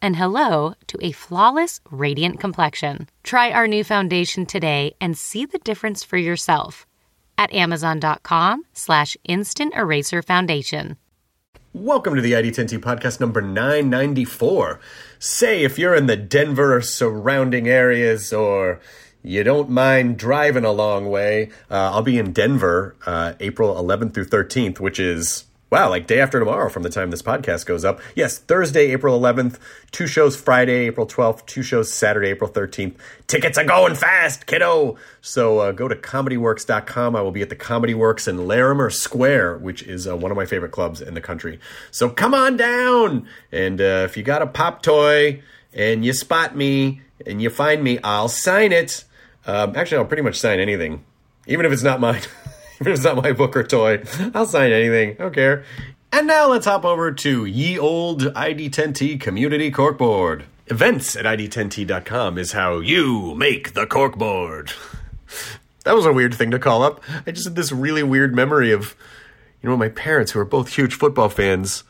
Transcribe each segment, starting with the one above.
and hello to a flawless, radiant complexion. Try our new foundation today and see the difference for yourself at amazon.com slash instant eraser foundation. Welcome to the ID10T podcast number 994. Say if you're in the Denver or surrounding areas or you don't mind driving a long way, uh, I'll be in Denver uh, April 11th through 13th, which is, wow, like day after tomorrow from the time this podcast goes up. Yes, Thursday, April 11th, two shows Friday, April 12th, two shows Saturday, April 13th. Tickets are going fast, kiddo! So uh, go to comedyworks.com. I will be at the Comedy Works in Larimer Square, which is uh, one of my favorite clubs in the country. So come on down! And uh, if you got a pop toy and you spot me and you find me, I'll sign it. Um, actually, I'll pretty much sign anything, even if it's not mine. if it's not my book or toy, I'll sign anything. I don't care. And now let's hop over to ye old ID10T community corkboard. Events at ID10T.com is how you make the corkboard. That was a weird thing to call up. I just had this really weird memory of, you know, my parents, who are both huge football fans,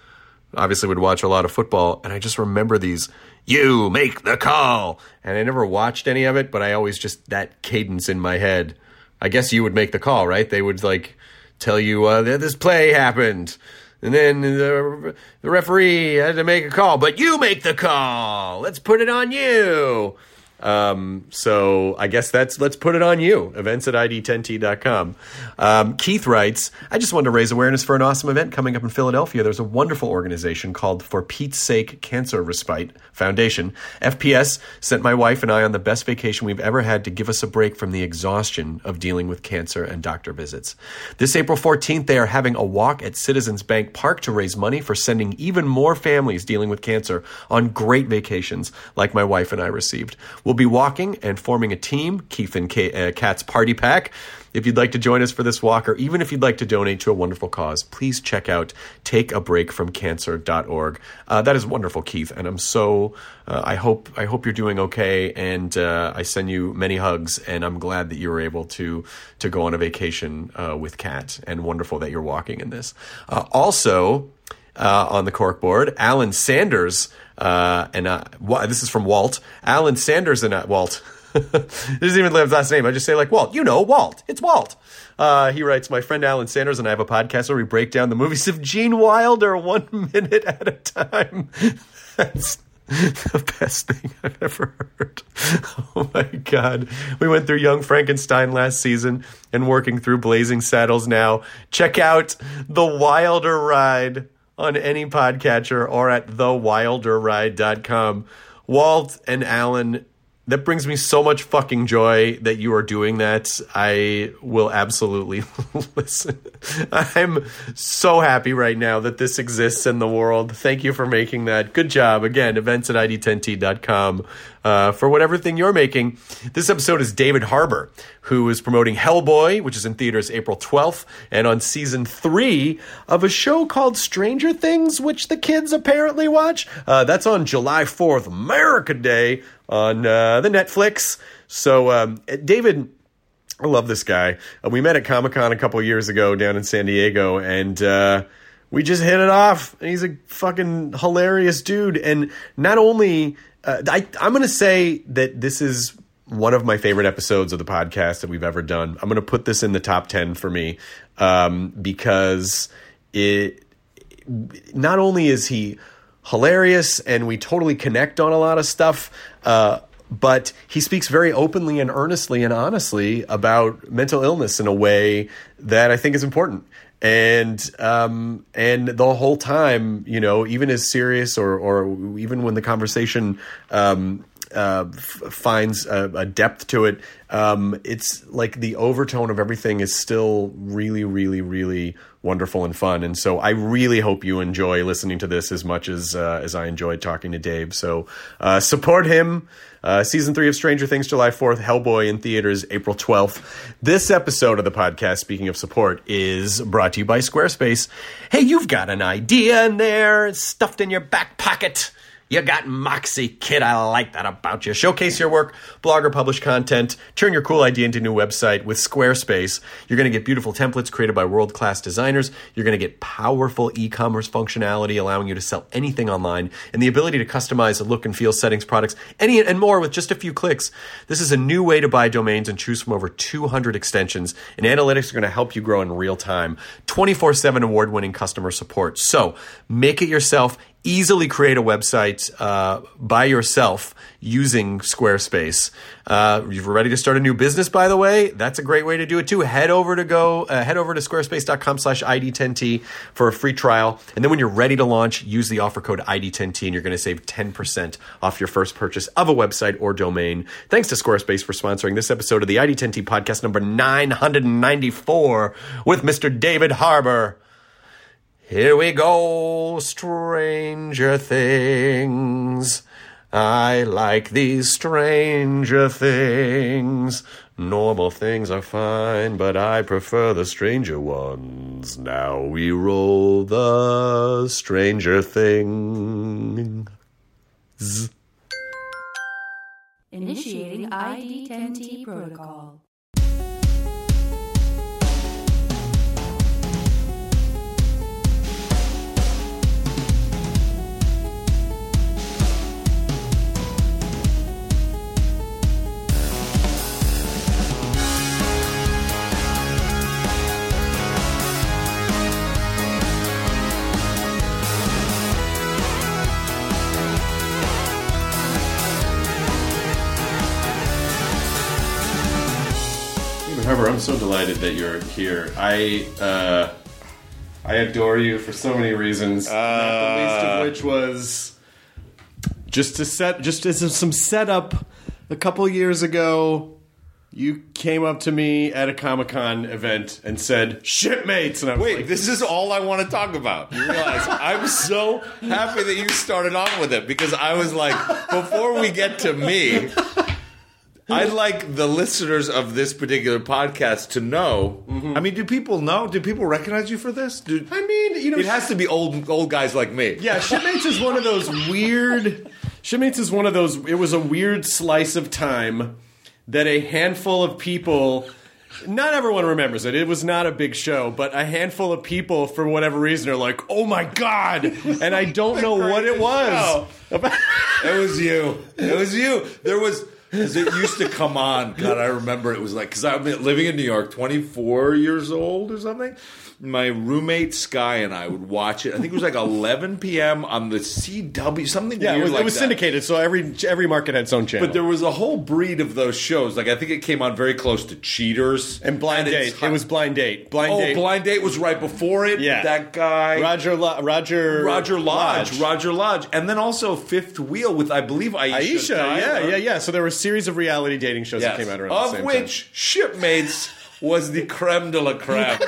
obviously would watch a lot of football, and I just remember these, you make the call. And I never watched any of it, but I always just, that cadence in my head. I guess you would make the call, right? They would like tell you, uh, that this play happened. And then the, the referee had to make a call, but you make the call. Let's put it on you. Um, so I guess that's let's put it on you. Events at id10t.com. Um, Keith writes, I just wanted to raise awareness for an awesome event coming up in Philadelphia. There's a wonderful organization called For Pete's Sake Cancer Respite Foundation. FPS sent my wife and I on the best vacation we've ever had to give us a break from the exhaustion of dealing with cancer and doctor visits. This April 14th, they are having a walk at Citizens Bank Park to raise money for sending even more families dealing with cancer on great vacations like my wife and I received. We'll be walking and forming a team, Keith and uh, Kat's Party Pack. If you'd like to join us for this walk, or even if you'd like to donate to a wonderful cause, please check out takeabreakfromcancer.org. Uh, that is wonderful, Keith, and I'm so uh, I hope I hope you're doing okay, and uh, I send you many hugs, and I'm glad that you were able to to go on a vacation uh, with Kat, and wonderful that you're walking in this. Uh, also, uh, on the corkboard, Alan Sanders, uh, and this is from Walt. Alan Sanders and uh, Walt. doesn't even live his last name. I just say like Walt. You know Walt. It's Walt. Uh, he writes, "My friend Alan Sanders and I have a podcast where we break down the movies of Gene Wilder one minute at a time." That's the best thing I've ever heard. Oh my God. We went through Young Frankenstein last season and working through Blazing Saddles now. Check out The Wilder Ride on any podcatcher or at thewilderride.com. Walt and Alan, that brings me so much fucking joy that you are doing that. I will absolutely listen. I'm so happy right now that this exists in the world. Thank you for making that. Good job. Again, events at id10t.com uh, for whatever thing you're making. This episode is David Harbour, who is promoting Hellboy, which is in theaters April 12th, and on season three of a show called Stranger Things, which the kids apparently watch. Uh, that's on July 4th, America Day, on uh, the Netflix. So, um, David. I love this guy. Uh, we met at Comic Con a couple years ago down in San Diego, and uh, we just hit it off. And He's a fucking hilarious dude. And not only, uh, I, I'm going to say that this is one of my favorite episodes of the podcast that we've ever done. I'm going to put this in the top 10 for me um, because it not only is he hilarious and we totally connect on a lot of stuff. Uh, but he speaks very openly and earnestly and honestly about mental illness in a way that I think is important. And um, and the whole time, you know, even as serious or or even when the conversation um, uh, f- finds a, a, depth to it, um, it's like the overtone of everything is still really, really, really wonderful and fun. And so I really hope you enjoy listening to this as much as uh, as I enjoyed talking to Dave. So uh, support him. Uh, season three of Stranger Things, July 4th, Hellboy in theaters, April 12th. This episode of the podcast, speaking of support, is brought to you by Squarespace. Hey, you've got an idea in there, stuffed in your back pocket. You got Moxie, kid. I like that about you. Showcase your work, blog or publish content, turn your cool idea into a new website with Squarespace. You're going to get beautiful templates created by world class designers. You're going to get powerful e commerce functionality, allowing you to sell anything online, and the ability to customize the look and feel settings, products, any and more with just a few clicks. This is a new way to buy domains and choose from over 200 extensions, and analytics are going to help you grow in real time. 24 7 award winning customer support. So make it yourself easily create a website uh, by yourself using Squarespace. Uh, you're ready to start a new business, by the way. That's a great way to do it too. Head over to go. Uh, head over to squarespace.com/id10t for a free trial, and then when you're ready to launch, use the offer code ID10t, and you're going to save 10% off your first purchase of a website or domain. Thanks to Squarespace for sponsoring this episode of the ID10t podcast number 994 with Mr. David Harbour. Here we go, Stranger Things. I like these Stranger Things. Normal things are fine, but I prefer the stranger ones. Now we roll the Stranger Things. Initiating ID10T protocol. Harbour, I'm so delighted that you're here. I uh, I adore you for so many reasons. not the least of which was just to set, just as some setup. A couple years ago, you came up to me at a Comic Con event and said, "Shipmates," and I was like, Wait, like, this is all I want to talk about. You realize I'm so happy that you started on with it because I was like, before we get to me, I'd like the listeners of this particular podcast to know. Mm-hmm. I mean, do people know? Do people recognize you for this? Do, I mean, you know, it has to be old old guys like me. Yeah, Shipmates is one of those weird. Shipmates is one of those. It was a weird slice of time that a handful of people. Not everyone remembers it. It was not a big show, but a handful of people, for whatever reason, are like, "Oh my god!" And I don't know what it was. It was you. It was you. There was. Because it used to come on. God, I remember it was like, because I've been living in New York, 24 years old or something. My roommate Sky and I would watch it. I think it was like 11 p.m. on the CW, something Yeah, it was, like it was that. syndicated, so every every market had its own channel. But there was a whole breed of those shows. Like I think it came on very close to Cheaters and Blind it's Date. It was Blind Date. Blind Oh, Date. Blind Date was right before it. Yeah. that guy. Roger. Lo- Roger. Roger Lodge, Roger Lodge, and then also Fifth Wheel with I believe Aisha. Aisha. Yeah, Tyler. yeah, yeah. So there were a series of reality dating shows Yes. that came out around of the same which. Shipmates was the creme de la creme,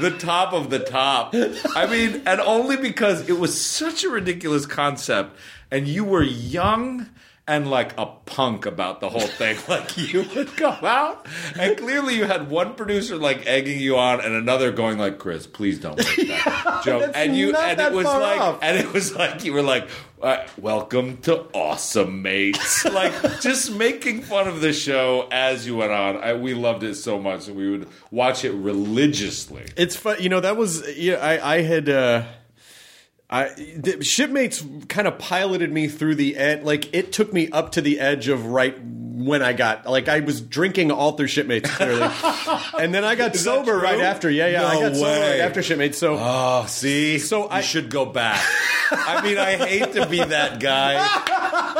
the top of the top. I mean, and only because it was such a ridiculous concept, and you were young and like a punk about the whole thing. Like you would come out, and clearly you had one producer like egging you on, and another going like, "Chris, please don't make that joke." And you, and it was like, off. and it was like you were like, uh, "Welcome to Awesome Mates," like just making fun of the show as you went on. I, we loved it so much that we would watch it religiously. It's fun. You know, that was yeah. I I had. uh I the, shipmates kind of piloted me through the end. Like it took me up to the edge of right when I got like I was drinking all through shipmates clearly, and then I got sober right after. Yeah, yeah, I No got sober right after shipmates. So Oh, see, So you I- should go back. I mean, I hate to be that guy,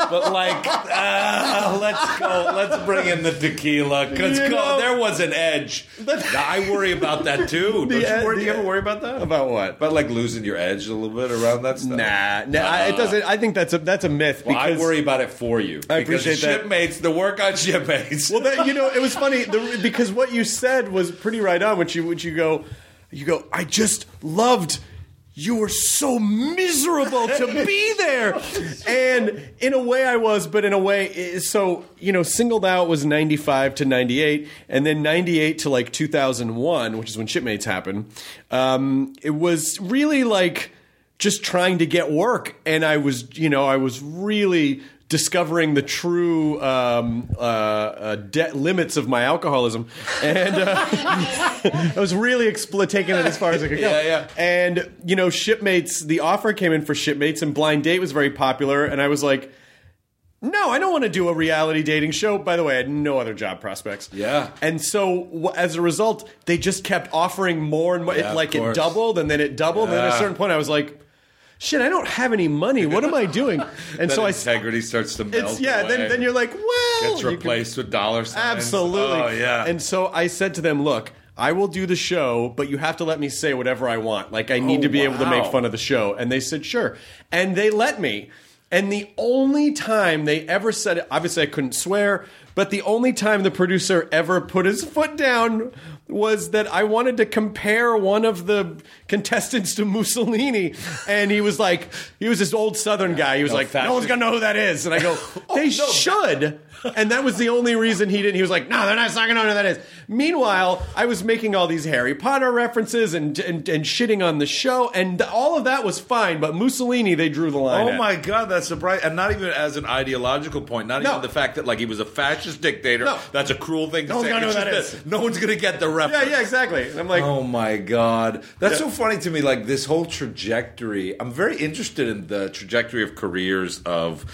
but like, ah, let's go. Let's bring in the tequila because You know- there was an edge. I worry about that too. Don't you, ed- worry, do you ever worry about that? about what? About like losing your edge a little bit around that stuff? Nah, nah, I- it doesn't. I think that's a that's a myth. Well, I worry about it for you. I appreciate that. Shipmates, the work on shipmates. Well, that, you know, it was funny the, because what you said was pretty right on. Which you, which you go, you go. I just loved. You were so miserable to be there, and in a way I was, but in a way, so you know, singled out was ninety five to ninety eight, and then ninety eight to like two thousand one, which is when Shipmates happened. Um, it was really like just trying to get work, and I was, you know, I was really discovering the true um, uh, uh, de- limits of my alcoholism, and uh, I was really expl- taking it as far as I could go. Yeah, yeah. And you know, shipmates. The offer came in for shipmates, and Blind Date was very popular, and I was like. No, I don't want to do a reality dating show. By the way, I had no other job prospects. Yeah. And so w- as a result, they just kept offering more and more. Yeah, it, like it doubled and then it doubled. And at a certain point, I was like, shit, I don't have any money. What am I doing? And Then so I. integrity starts to melt. It's, yeah, then, away. then you're like, well. gets you can- replaced with dollar signs. Absolutely. Oh yeah. And so I said to them, look, I will do the show, but you have to let me say whatever I want. Like I need Oh, to be oh, able to make fun of the show. And they said, sure. And they let me. And the only time they ever said it, obviously I couldn't swear, but the only time the producer ever put his foot down was that I wanted to compare one of the contestants to Mussolini. And he was like, he was this old Southern guy. He was No like, fascist. no one's to know who that is. And I go, oh, they should. And that was the only reason he didn't. He was like, no, they're not going to know who that is. Meanwhile, I was making all these Harry Potter references and, and, and shitting on the show. And all of that was fine. But Mussolini, they drew the line. Oh at. my god, that's surprising, and not even as an ideological point. Not No. even the fact that like he was a fascist dictator. No. That's a cruel thing to No one's say. gonna know It's who that. No one's gonna get the reference. Yeah, yeah, exactly. And I'm like, Oh my god, that's Yeah. so funny to me. Like this whole trajectory. I'm very interested in the trajectory of careers of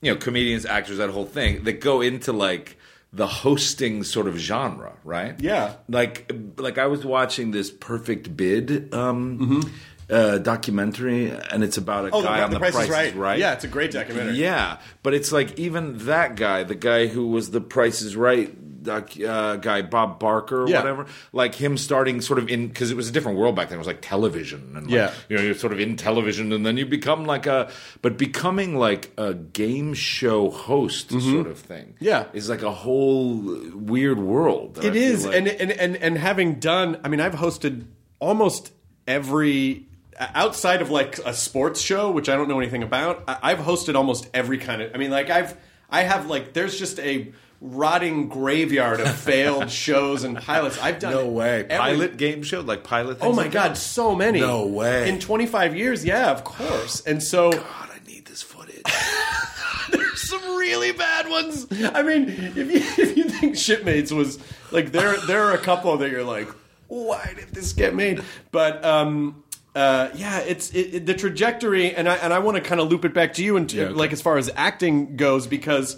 you know comedians, actors, that whole thing that go into like the hosting sort of genre, right? Yeah. Like like I was watching this Perfect Bid. Um, Uh, documentary, and it's about a Mm-hmm. oh, guy the, on the, the, Price, Price is right. right. Yeah, it's a great documentary. yeah, but it's like even that guy, the guy who was the Price is Right uh, guy, Bob Barker or Yeah. whatever, like him starting sort of in because it was a different world back then. It was like television and like, Yeah. you know you're sort of in television and then you become like a but becoming like a game show host sort of thing. Mm-hmm. Yeah. is like a whole weird world. that I is, like- and, and and and having done, I mean, I've hosted almost every outside of like a sports show, which I don't know anything about. I- I've hosted almost every kind of. I mean, like I've I have like there's just a rotting graveyard of failed shows and pilots. I've done no way every- pilot game show like pilot. Oh my like god, that? so many. No way. In 25 years, yeah, of course. And so God, I need this footage. there's some really bad ones. I mean, if you if you think Shipmates was like there there are a couple that you're like, why did this get made? But um uh, yeah, it's it, it- the trajectory, and I and I want to kind of loop it back to you, and Yeah, okay. like as far as acting goes, because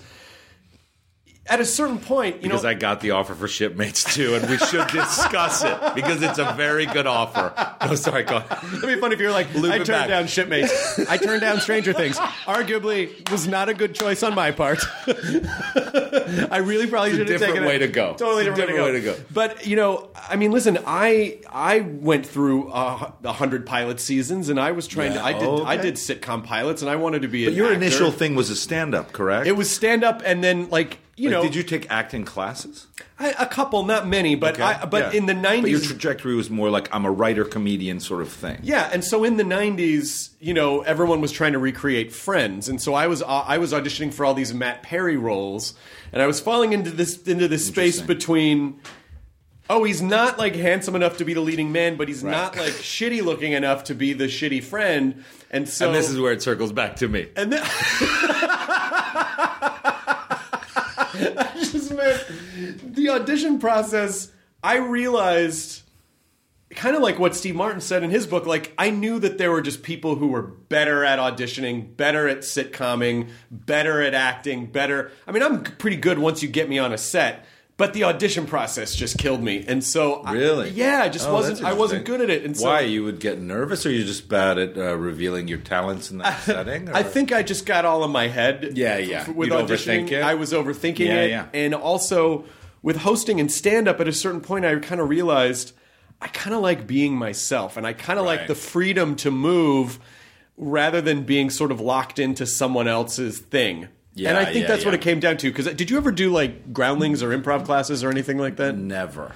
at a certain point, you because know, I got the offer for shipmates too, and we should discuss it because it's a very good offer. No, sorry, go ahead. It'd be funny if you're like, Loop I turned back. down Shipmates. I turned down Stranger Things. Arguably, was not a good choice on my part. I really probably a should have different taken way it. to go. Totally It's a different, way, to go. But you know, I mean, listen, I I went through a a hundred pilot seasons, and I was trying Yeah, to. I did okay. I did sitcom pilots, and I wanted to be. But your actor. initial thing was a stand-up, correct? It was stand up, and then like you Like, know, did you take acting classes? I, a couple, not many, but Okay. I, but Yeah. in the nineties, your trajectory was more like I'm a writer comedian sort of thing. Yeah, and so in the '90s, you know, everyone was trying to recreate Friends, and so I was uh, I was auditioning for all these Matt Perry roles, and I was falling into this into this space between. Oh, he's not like handsome enough to be the leading man, but he's Right. not like shitty looking enough to be the shitty friend, and so and this is where it circles back to me. and then Meant the audition process. I realized, kind of like what Steve Martin said in his book. Like I knew that there were just people who were better at auditioning, better at sitcomming, better at acting, better. I mean, I'm pretty good once you get me on a set. But the audition process just killed me, and so I- Really? yeah, I just Oh, wasn't. I wasn't good at it. And so Why you would get nervous, or you're just bad at uh, revealing your talents in that setting? I think I just got all in my head. Yeah, yeah. With You'd auditioning? I was overthinking Yeah, it, yeah. and also with hosting and stand up. At a certain point, I kind of realized I kind of like being myself, and I kind of like the freedom to move rather than being sort of locked into someone else's thing. Yeah, and I think yeah, that's what it came down to. Because uh, did you ever do like groundlings or improv classes or anything like that? Never.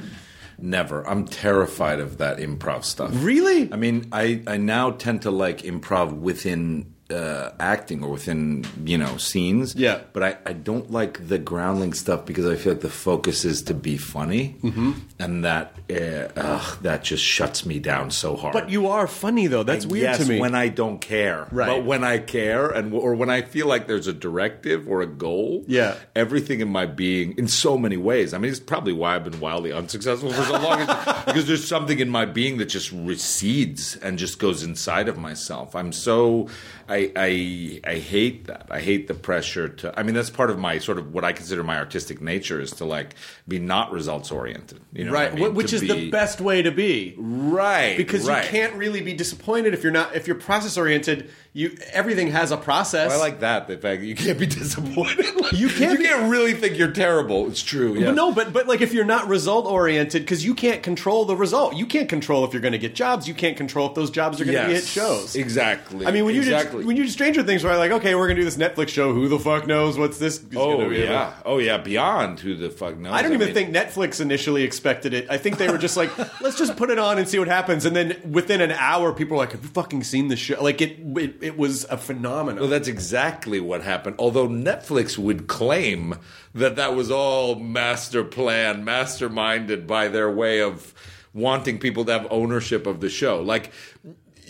Never. I'm terrified of that improv stuff. Really? I mean, I, I now tend to like improv within uh, acting or within, you know, scenes. Yeah. But I, I don't like the groundling stuff because I feel like the focus is to be funny. Mm-hmm. And that, uh, ugh, that just shuts me down so hard. But you are funny though. That's weird yes, to me. when I don't care. Right. But when I care and or when I feel like there's a directive or a goal, Yeah. everything in my being in so many ways. I mean, it's probably why I've been wildly unsuccessful for so long because there's something in my being that just recedes and just goes inside of myself. I'm so I I I hate that. I hate the pressure to I mean, that's part of my sort of what I consider my artistic nature is to like be not results oriented. You know what right, I mean? which To is be- the best way to be. Right. because right. you can't really be disappointed if you're not if you're process oriented. You everything has a process. I like that. The fact that you can't be disappointed. Like, You can't You be- can't really think you're terrible. It's true. Yeah. But no, but but like if you're not result oriented, because you can't control the result. You can't control if you're going to get jobs. You can't control if those jobs are going to be hit shows. Exactly. I mean, when you exactly. did when you did Stranger Things, where like, okay, we're going to do this Netflix show. Who the fuck knows what's this? is oh gonna be yeah. about? Oh yeah. Beyond who the fuck knows. I don't even mean- think Netflix initially expected it. I think they were just like, let's just put it on and see what happens. And then within an hour, people were like, have you fucking seen the show? Like it, it, it was a phenomenon. Well, that's exactly what happened. Although Netflix would claim that that was all master plan, masterminded by their way of wanting people to have ownership of the show. Like,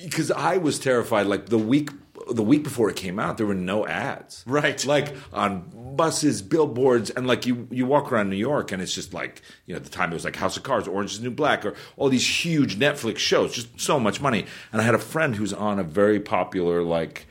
because I was terrified. Like the week. The week before it came out, there were no ads. Right. Like on buses, billboards, and like you, you walk around New York and it's just like, you know, at the time it was like House of Cards, Orange is New Black, or all these huge Netflix shows, just so much money. And I had a friend who's on a very popular, like,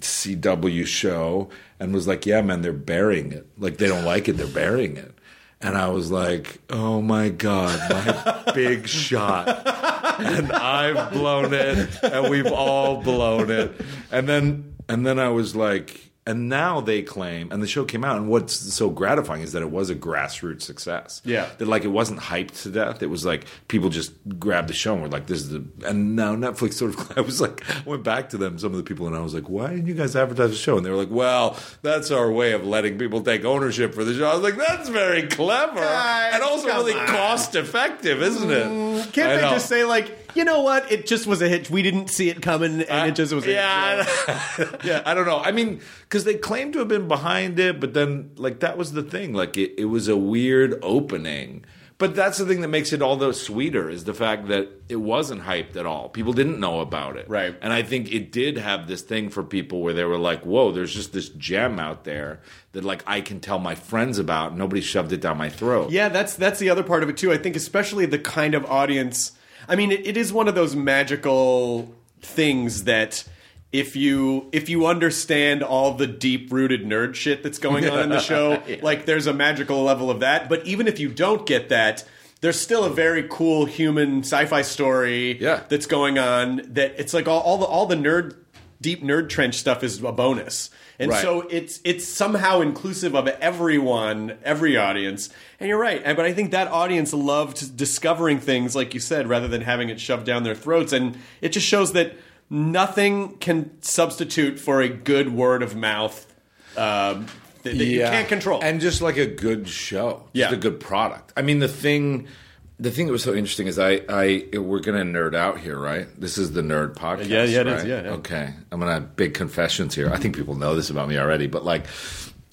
CW show and was like, "Yeah, man, they're burying it. Like they don't like it, they're burying it." And I was like, "Oh my god, my big shot." And I've blown it and we've all blown it. And then and then I was like, and now they claim, and the show came out, and what's so gratifying is that it was a grassroots success. Yeah. That like it wasn't hyped to death. It was like people just grabbed the show and were like, "This is the." And now Netflix sort of. I was like, I went back to them, some of the people, and I was like, "Why didn't you guys advertise the show?" And they were like, "Well, that's our way of letting people take ownership for the show." I was like, "That's very clever Guys, and also really on. cost effective, isn't it?" Mm, can't I they know. just say like, you know what? It just was a hitch. We didn't see it coming, and it just was. A yeah. I- yeah. I don't know. I mean, because they claim to have been behind it, but then like that was the thing. Like it, it was a weird opening. But that's the thing that makes it all the sweeter is the fact that it wasn't hyped at all. People didn't know about it. Right. And I think it did have this thing for people where they were like, whoa, there's just this gem out there that like I can tell my friends about. Nobody shoved it down my throat. Yeah, that's that's the other part of it too. I think especially the kind of audience. I mean, it, it is one of those magical things that if you if you understand all the deep rooted nerd shit that's going on in the show, like there's a magical level of that. But even if you don't get that. There's still a very cool human sci-fi story Yeah. that's going on. That it's like all, all the all the nerd deep nerd trench stuff is a bonus. And Right. so it's it's somehow inclusive of everyone, every audience. And you're right. And- But I think that audience loved discovering things, like you said, rather than having it shoved down their throats. And it just shows that nothing can substitute for a good word of mouth um, that, that you can't control. And just like a good show, just Yeah. a good product. I mean, the thing, the thing that was so interesting is I, I, we're gonna nerd out here, right? This is the nerd podcast. Yeah, yeah, it is, right? yeah, yeah. Okay, I'm gonna have big confessions here. I think people know this about me already, but like.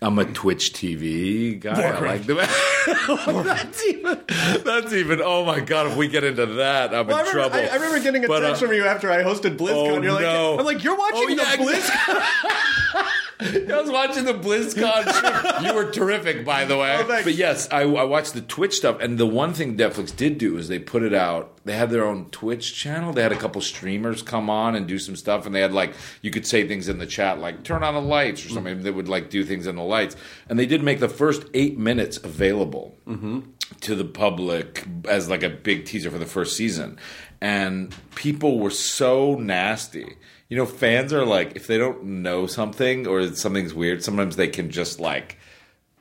I'm a Twitch TV guy. I like the, that's even. That's even. Oh my god! If we get into that, I'm Well, I in remember, trouble. I, I remember getting a But, text uh, from you after I hosted BlizzCon. Oh, you're like, no. I'm like, you're watching Oh, yeah, the BlizzCon. I was watching the BlizzCon. You were terrific, by the way. Oh, but yes, I, I watched the Twitch stuff, and the one thing Netflix did do is they put it out. They had their own Twitch channel. They had a couple streamers come on and do some stuff, and they had like you could say things in the chat like "turn on the lights" or mm-hmm. something. They would like do things in the lights, and they did make the first eight minutes available mm-hmm. to the public as like a big teaser for the first season, and people were so nasty. You know, fans are like if they don't know something or something's weird, sometimes they can just like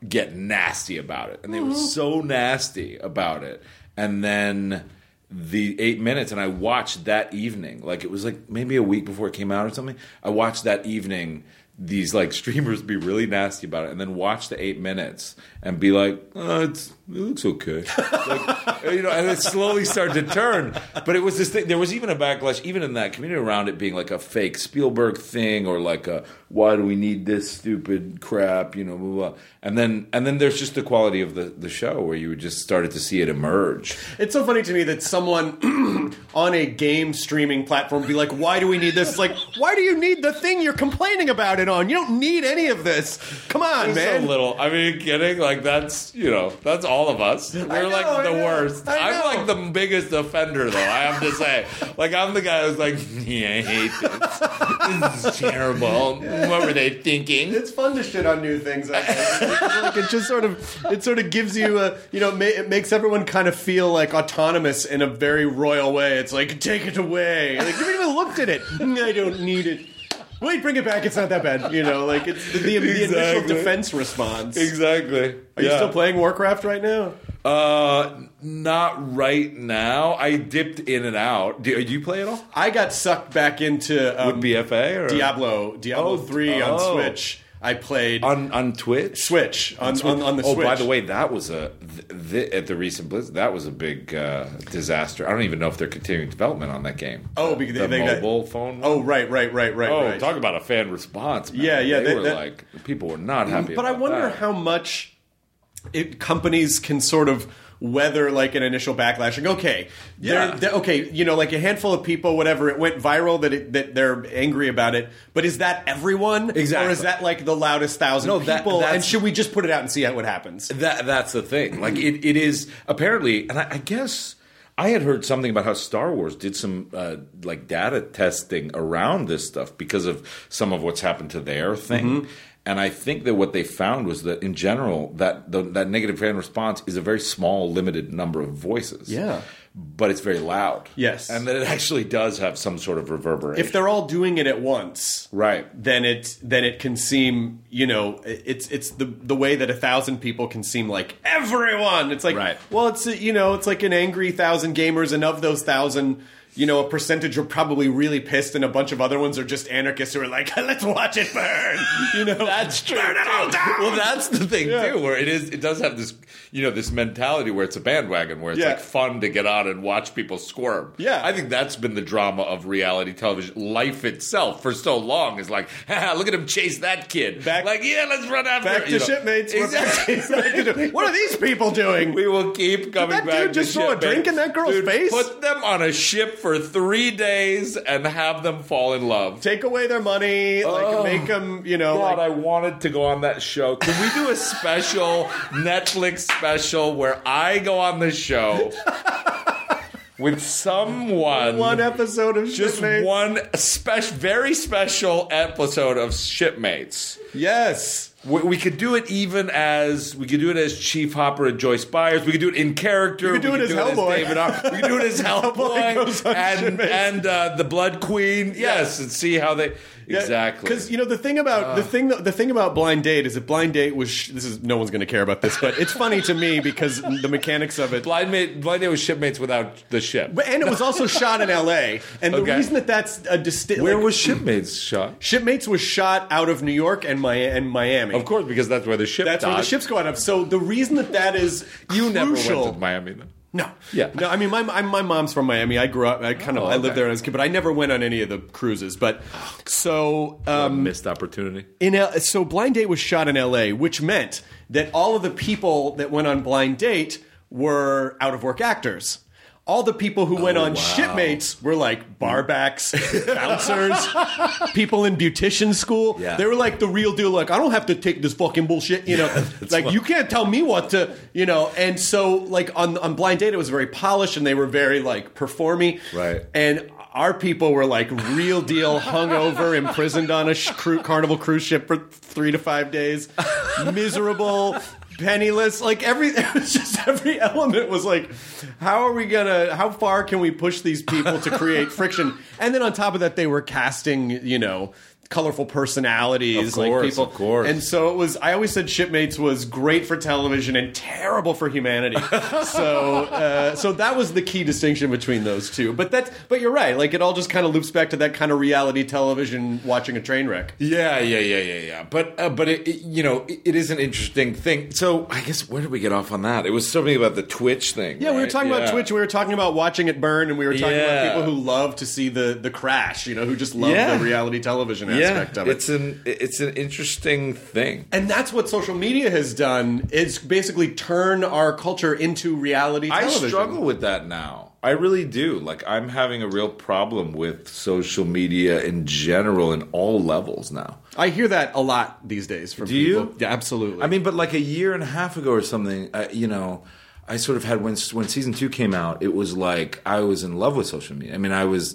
get nasty about it. And they were mm-hmm. so nasty about it. And then the eight minutes, and I watched that evening, like it was like maybe a week before it came out or something. I watched that evening these like streamers be really nasty about it, and then watch the eight minutes and be like, oh, it's, it looks okay, like, you know, and it slowly started to turn. But it was this thing. There was even a backlash, even in that community around it being like a fake Spielberg thing or like a why do we need this stupid crap, you know, blah, blah. and then and then there's just the quality of the the show where you just started to see it emerge. It's so funny to me that someone on a game streaming platform be like, "Why do we need this?" It's like, why do you need the thing you're complaining about it on? You don't need any of this. Come on, man. so little. I mean, kidding? Like that's you know that's all of us. We're know, like the know, worst. I I'm like the biggest offender, though. I have to say, like I'm the guy who's like, yeah, I hate this. This is terrible. What were they thinking? It's fun to shit on new things. I think. like it just sort of, it sort of gives you, a, you know, ma- it makes everyone kind of feel like autonomous in a very royal way. It's like, take it away. Like you haven't even looked at it. I don't need it. Wait, bring it back. It's not that bad. You know, like it's the, the, the initial defense response. Exactly. Are you still playing Warcraft right now? Uh, not right now. I dipped in and out. Do, do you play at all? I got sucked back into um, With BFA or Diablo, Diablo Oh, three on oh. Switch. I played on on Twitch? Switch on, on, on the oh, Switch. by the way, that was a th- at the recent Blizz. That was a big uh, disaster. I don't even know if they're continuing development on that game. Oh, because the they- they mobile phone. Oh, right, right, right, right, oh, right. talk about a fan response. Man. Yeah, yeah, They they- were that- like people were not happy. but I wonder that. how much it, companies can sort of weather like an initial backlash. Like, okay, Yeah. they're, they're- okay, you know, like a handful of people, whatever, it went viral that it, that they're angry about it. But is that everyone? Exactly. Or is that like the loudest thousand No, people? that's- and should we just put it out and see what happens? That that's the thing. Like it, it is apparently, and I, I guess I had heard something about how Star Wars did some uh, like data testing around this stuff because of some of what's happened to their thing. Mm-hmm. And I think that what they found was that in general, that the, that negative fan response is a very small, limited number of voices. Yeah. but it's very loud. Yes. and that it actually does have some sort of reverberation. If they're all doing it at once, right, then it then it can seem you know it's it's the the way that a thousand people can seem like everyone. It's like Right. well, it's you know it's like an angry thousand gamers, and of those thousand. You know, a percentage are probably really pissed, and a bunch of other ones are just anarchists who are like, "Let's watch it burn." You know, That's true. Burn it all down. Well, that's the thing Yeah. too, where it is. It does have this, you know, this mentality where it's a bandwagon, where it's Yeah. like fun to get on and watch people squirm. Yeah. I think that's been the drama of reality television. Life itself for so long is like, Haha, look at him chase that kid. Back- like, yeah, let's run after. back to know. shipmates. We're back to- Exactly. what are these people doing? We will keep coming that back. dude just to throw a drink in that girl's Dude, face? Put them on a ship for three days and have them fall in love. Take away their money, like Oh. make them, you know, God, like I wanted to go on that show. Can we do a special Netflix special where I go on the show with someone? one episode of just Shipmates. one special, very special episode of Shipmates. Yes. We, we could do it even as we could do it as Chief Hopper and Joyce Byers. We could do it in character. You could do we it as Hellboy. David Ar- We could do it as Hellboy Hellboy and and uh, the Blood Queen. Yes, and see how they exactly. Because you know the thing about the thing the thing about Blind Date is that Blind Date was sh- this is no one's going to care about this, but it's funny to me because the mechanics of it. Blind Mate, Blind Date was shipmates without the ship. But- and it was also shot in L.A. And the reason that that's a distinct Where was shipmates shot? Shipmates was shot out of New York and, Mi- and Miami. Of course, because that's where the ship. that's where the ships go out of. So the reason that that is You never crucial, went to Miami then. No, Yeah. no. I mean, my my my mom's from Miami. I grew up. I kind of Oh, I lived okay. there as a kid, but I never went on any of the cruises. But so um, missed opportunity. in L- so Blind Date was shot in L.A., which meant that all of the people that went on Blind Date were out of work actors. All the people who went oh, on shipmates were like barbacks, bouncers, people in beautician school. Yeah. They were like the real deal. Like, I don't have to take this fucking bullshit. You know, like you can't tell me what to. You know, and so like on on blind date, it was very polished, and they were very like performy. Right. And our people were like real deal, hungover, imprisoned on a sh- carnival cruise ship for three to five days, miserable, penniless. Like every, it was just every element was like, how are we gonna? How far can we push these people to create friction? And then on top of that, they were casting, you know. Colorful personalities, Of like people, of course. and so it was. I always said Shipmates was great for television and terrible for humanity. so, uh, so that was the key distinction between those two. But that's, but you're right. Like it all just kind of loops back to that kind of reality television watching a train wreck. Yeah, yeah, yeah, yeah, yeah. But uh, but it, it- you know it, it is an interesting thing. So I guess where did we get off on that? It was something about the Twitch thing. Yeah, we were right? talking about Twitch. and We were talking about watching it burn, and we were talking Yeah. about people who love to see the the crash. You know, who just love Yeah. the reality television Yeah, aspect of it. it's an it's an interesting thing. and that's what social media has done is basically turn our culture into reality Television. I struggle with that now. I really do. Like I'm having a real problem with social media in general in all levels now. I hear that a lot these days from Do people. you? Yeah, absolutely. I mean, but like a year and a half ago or something, uh, you know, I sort of had when when season two came out, it was like I was in love with social media. I mean, I was.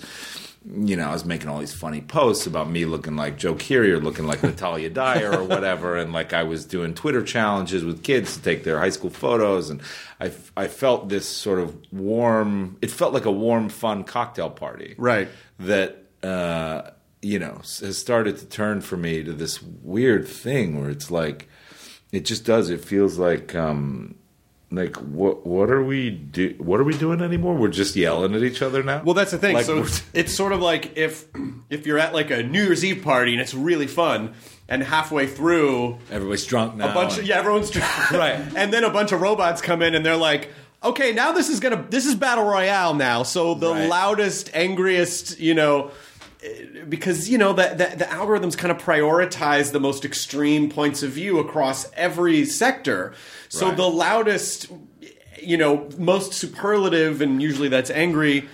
You know, I was making all these funny posts about me looking like Joe Keery or looking like Natalia Dyer or whatever, and like I was doing Twitter challenges with kids to take their high school photos, and I, I felt this sort of warm. It felt like a warm, fun cocktail party, Right. That uh, you know has started to turn for me to this weird thing where it's like it just does. It feels like um, like what what are we do? What are we doing anymore? We're just yelling at each other now. Well, that's the thing. Like, so it's, it's sort of like if if you're at like a New Year's Eve party and it's really fun, and halfway through everybody's drunk now. a bunch of yeah, everyone's drunk. Right. and then a bunch of robots come in and they're like. Okay, now this is gonna this is battle royale now. So the Right. loudest, angriest, you know, because you know the, the the algorithms kind of prioritize the most extreme points of view across every sector. So Right. the loudest, you know, most superlative, and usually that's angry,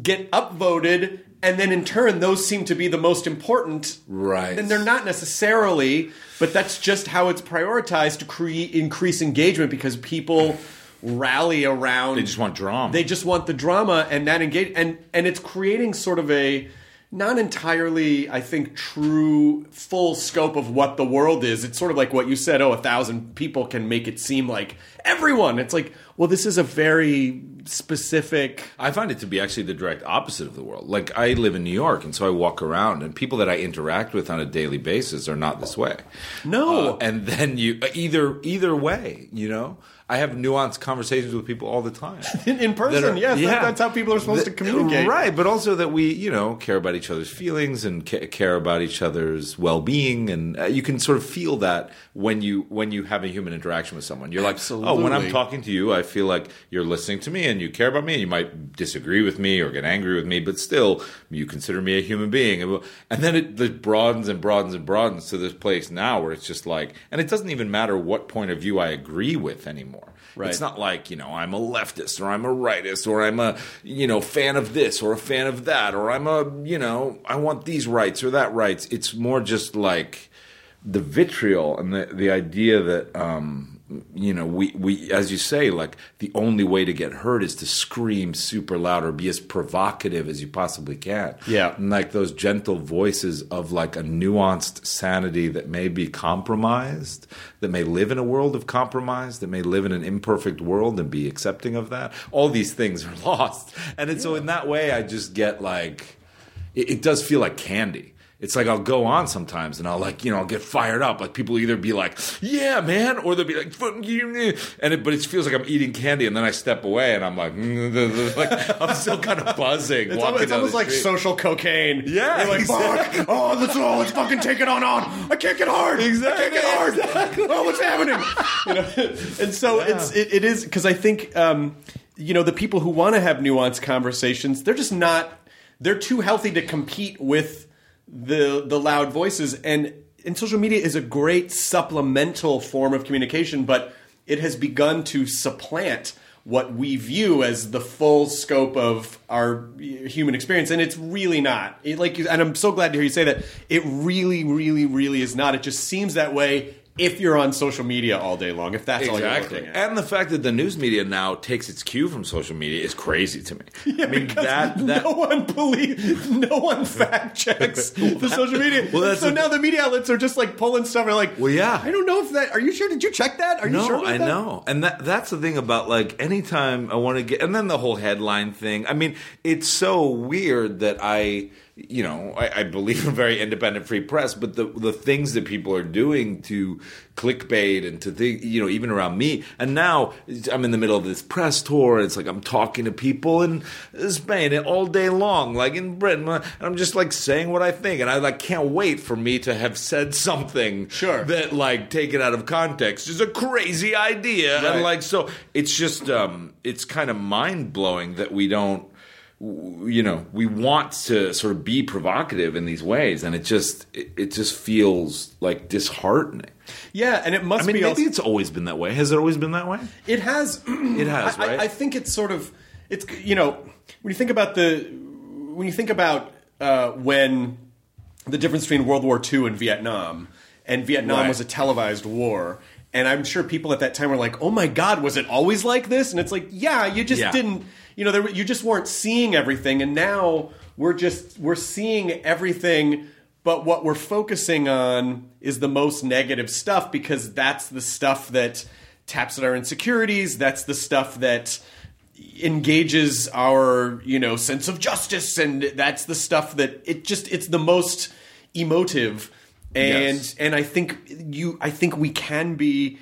get upvoted, and then in turn, those seem to be the most important. Right. And they're not necessarily, but that's just how it's prioritized to create increase engagement because people rally around. They just want drama. They just want the drama and that engage and and it's creating sort of a not entirely, I think, true full scope of what the world is. It's sort of like what you said. Oh, a thousand people can make it seem like everyone. It's like, well, this is a very specific. I find it to be actually the direct opposite of the world. Like I live in New York, and so I walk around, and people that I interact with on a daily basis are not this way. No. Uh, and then you either either way, you know. I have nuanced conversations with people all the time. In, in person, are- yes, that- that's how people are supposed to communicate. right? But also that we, you know, care about each other's feelings and ca- care about each other's well-being, and uh, you can sort of feel that when you when you have a human interaction with someone. You're like, oh, when I'm talking to you, I feel like you're listening to me and you care about me. And you might disagree with me or get angry with me, but still, you consider me a human being. And and then it, it broadens and broadens and broadens to this place now where it's just like, and it doesn't even matter what point of view I agree with anymore. Right. It's not like, you know, I'm a leftist or I'm a rightist or I'm a, you know, fan of this or a fan of that or I'm a, you know, I want these rights or that rights. It's more just like the vitriol and the, the idea that, um, you know, we, we, as you say, like the only way to get heard is to scream super loud or be as provocative as you possibly can. Yeah. And like those gentle voices of like a nuanced sanity that may be compromised, that may live in a world of compromise, that may live in an imperfect world and be accepting of that. All these things are lost. And it's, so in that way, I just get like, it, it does feel like candy. It's like I'll go on sometimes and I'll like, you know, I'll get fired up. Like people either be like, yeah, man, or they'll be like, "Fuck you," and it, but it feels like I'm eating candy and then I step away and I'm like, like I'm still kind of buzzing. It's, walking almost, it's almost like street. social cocaine. Yeah, You're like, exactly. fuck. Oh, let's, oh, let's fucking take it on on. I can't get hard. Exactly, I can't get hard. exactly. Oh, what's happening? You know, and so it's it, it is because I think um, you know the people who want to have nuanced conversations, they're just not. They're too healthy to compete with the the loud voices and and social media is a great supplemental form of communication but it has begun to supplant what we view as the full scope of our human experience, and it's really not. It, like, and I'm so glad to hear you say that. It really, really, really is not. It just seems that way if you're on social media all day long. If that's all you're Exactly. looking at. And the fact that the news media now takes its cue from social media is crazy to me. I mean that that no one believe, no one fact checks the social media. Well, that's so now the media outlets are just like pulling stuff. And like, Well, yeah. I don't know if that. Are you sure? Did you check that? Are you no, sure? About I that? know, and that that's the thing about like anytime I want to get, and then the whole headline thing. I mean, it's so weird that I, you know, I, I believe in very independent free press, but the the things that people are doing to clickbait and to think, you know, even around me, and now I'm in the middle of this press tour. It's like I'm talking to people in Spain all day long, like in Britain, and I'm just like saying what I think, and I like can't wait for me to have said something Sure. that like taken out of context is a crazy idea Right. and like so it's just um it's kind of mind blowing that we don't you know we want to sort of be provocative in these ways and it just it, it just feels like disheartening Yeah, and it must i mean be. maybe also, it's always been that way has it always been that way it has. it has right I, I think it's sort of. It's you know when you think about the when you think about uh, when the difference between World War II and Vietnam, and Vietnam Right. was a televised war. And I'm sure people at that time were like, "Oh my God, was it always like this?" And it's like, "Yeah, you just Yeah. didn't, you know, there, you just weren't seeing everything." And now we're just we're seeing everything, but what we're focusing on is the most negative stuff because that's the stuff that taps at our insecurities. That's the stuff that engages our you know sense of justice and that's the stuff that it just it's the most emotive and Yes. and i think you i think we can be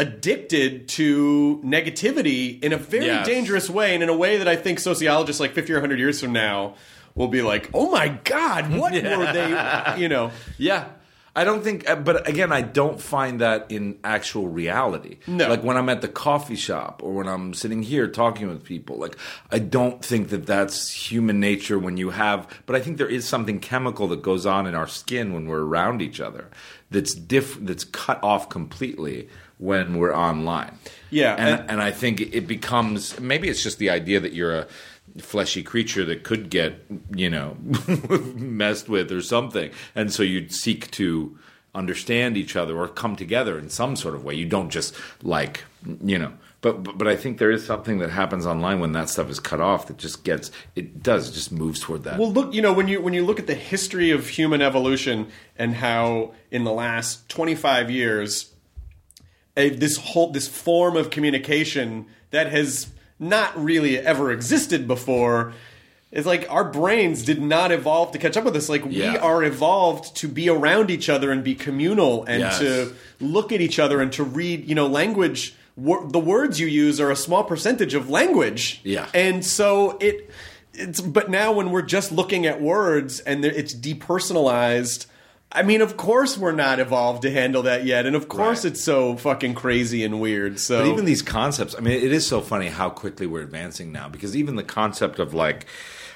addicted to negativity in a very Yes. dangerous way and in a way that i think sociologists like 50 or 100 years from now will be like oh my god what were they you know Yeah. I don't think, uh, but again, I don't find that in actual reality. No. Like when I'm at the coffee shop or when I'm sitting here talking with people, like I don't think that that's human nature when you have, but I think there is something chemical that goes on in our skin when we're around each other that's diff, that's cut off completely when we're online. Yeah, And, and- and I think it becomes, maybe it's just the idea that you're a, fleshy creature that could get you know messed with or something. And so you'd seek to understand each other or come together in some sort of way. You don't just like you know but but, but i think there is something that happens online when that stuff is cut off that just gets it does just moves toward that. Well, look, you know, when you when you look at the history of human evolution and how in the last 25 years a, this whole this form of communication that has not really ever existed before it's like our brains did not evolve to catch up with this like we are evolved to be around each other and be communal and Yes. to look at each other and to read you know language wor- the words you use are a small percentage of language Yeah. and so it it's but now when we're just looking at words and it's depersonalized I mean, of course we're not evolved to handle that yet, and of course Right. it's so fucking crazy and weird. So But even these concepts, I mean, it is so funny how quickly we're advancing now. Because even the concept of like,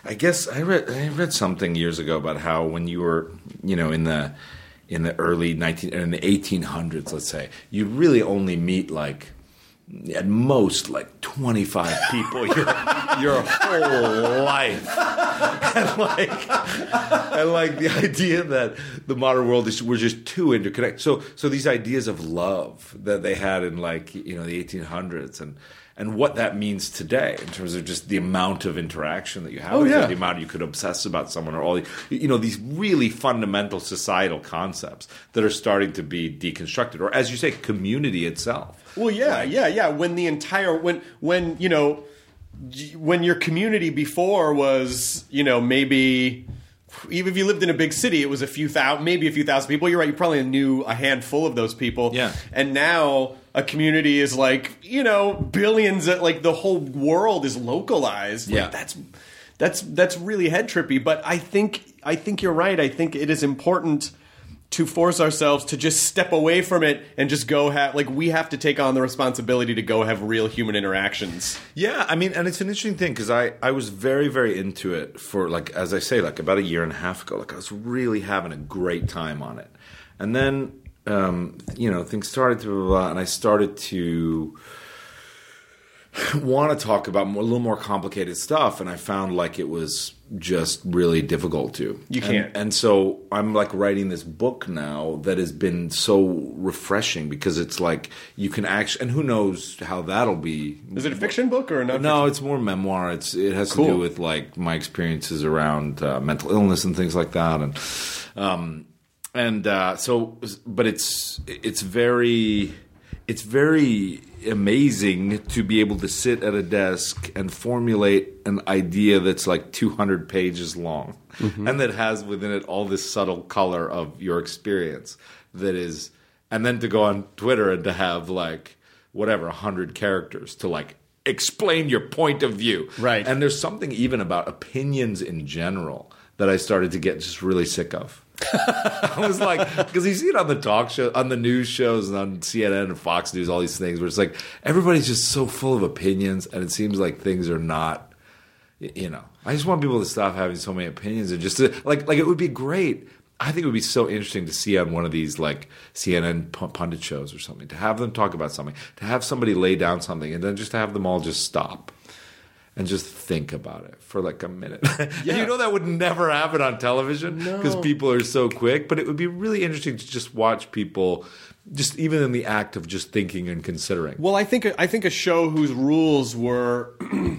I guess I read I read something years ago about how when you were, you know, in the in the early nineteen in the eighteen hundreds, let's say, you really only meet like at most like 25 people your, your whole life. And like and like the idea that the modern world is we're just too interconnected. So so these ideas of love that they had in like you know the 1800s and and what that means today in terms of just the amount of interaction that you have Oh, yeah. the amount you could obsess about someone or all you know these really fundamental societal concepts that are starting to be deconstructed or as you say community itself Well, yeah, yeah, yeah. When the entire when when you know when your community before was you know maybe even if you lived in a big city, it was a few thousand, maybe a few thousand people. You're right. You probably knew a handful of those people. Yeah. And now a community is like you know billions. Of, like the whole world is localized. Like, Yeah. that's that's that's really head trippy. But I think I think you're right. I think it is important to force ourselves to just step away from it and just go have like we have to take on the responsibility to go have real human interactions. Yeah, I mean, and it's an interesting thing because I, I was very, very into it for, like, as I say, like about a year and a half ago. Like, I was really having a great time on it. And then, um, you know, things started to blah, blah, and I started to want to talk about more, a little more complicated stuff, and I found like it was just really difficult to. You can't. and so I'm like writing this book now that has been so refreshing because it's like you can actually, and who knows how that'll be. Is it a fiction book or not? No, it's more memoir. It's it has to do with like my experiences around uh, mental illness and things like that, and um, and uh, so, but it's it's very it's very amazing to be able to sit at a desk and formulate an idea that's like 200 pages long mm-hmm. and that has within it all this subtle color of your experience that is and then to go on twitter and to have like whatever 100 characters to like explain your point of view. Right. and there's something even about opinions in general that i started to get just really sick of I was like, because you see it on the talk show, on the news shows, and on CNN and Fox News, all these things where it's like everybody's just so full of opinions, and it seems like things are not, you know. I just want people to stop having so many opinions and just to, like, like it would be great. I think it would be so interesting to see on one of these like CNN pu- pundit shows or something to have them talk about something, to have somebody lay down something, and then just to have them all just stop and just think about it for like a minute. And you know that would never happen on television because people are so quick, but it would be really interesting to just watch people just even in the act of just thinking and considering. Well, I think I think a show whose rules were.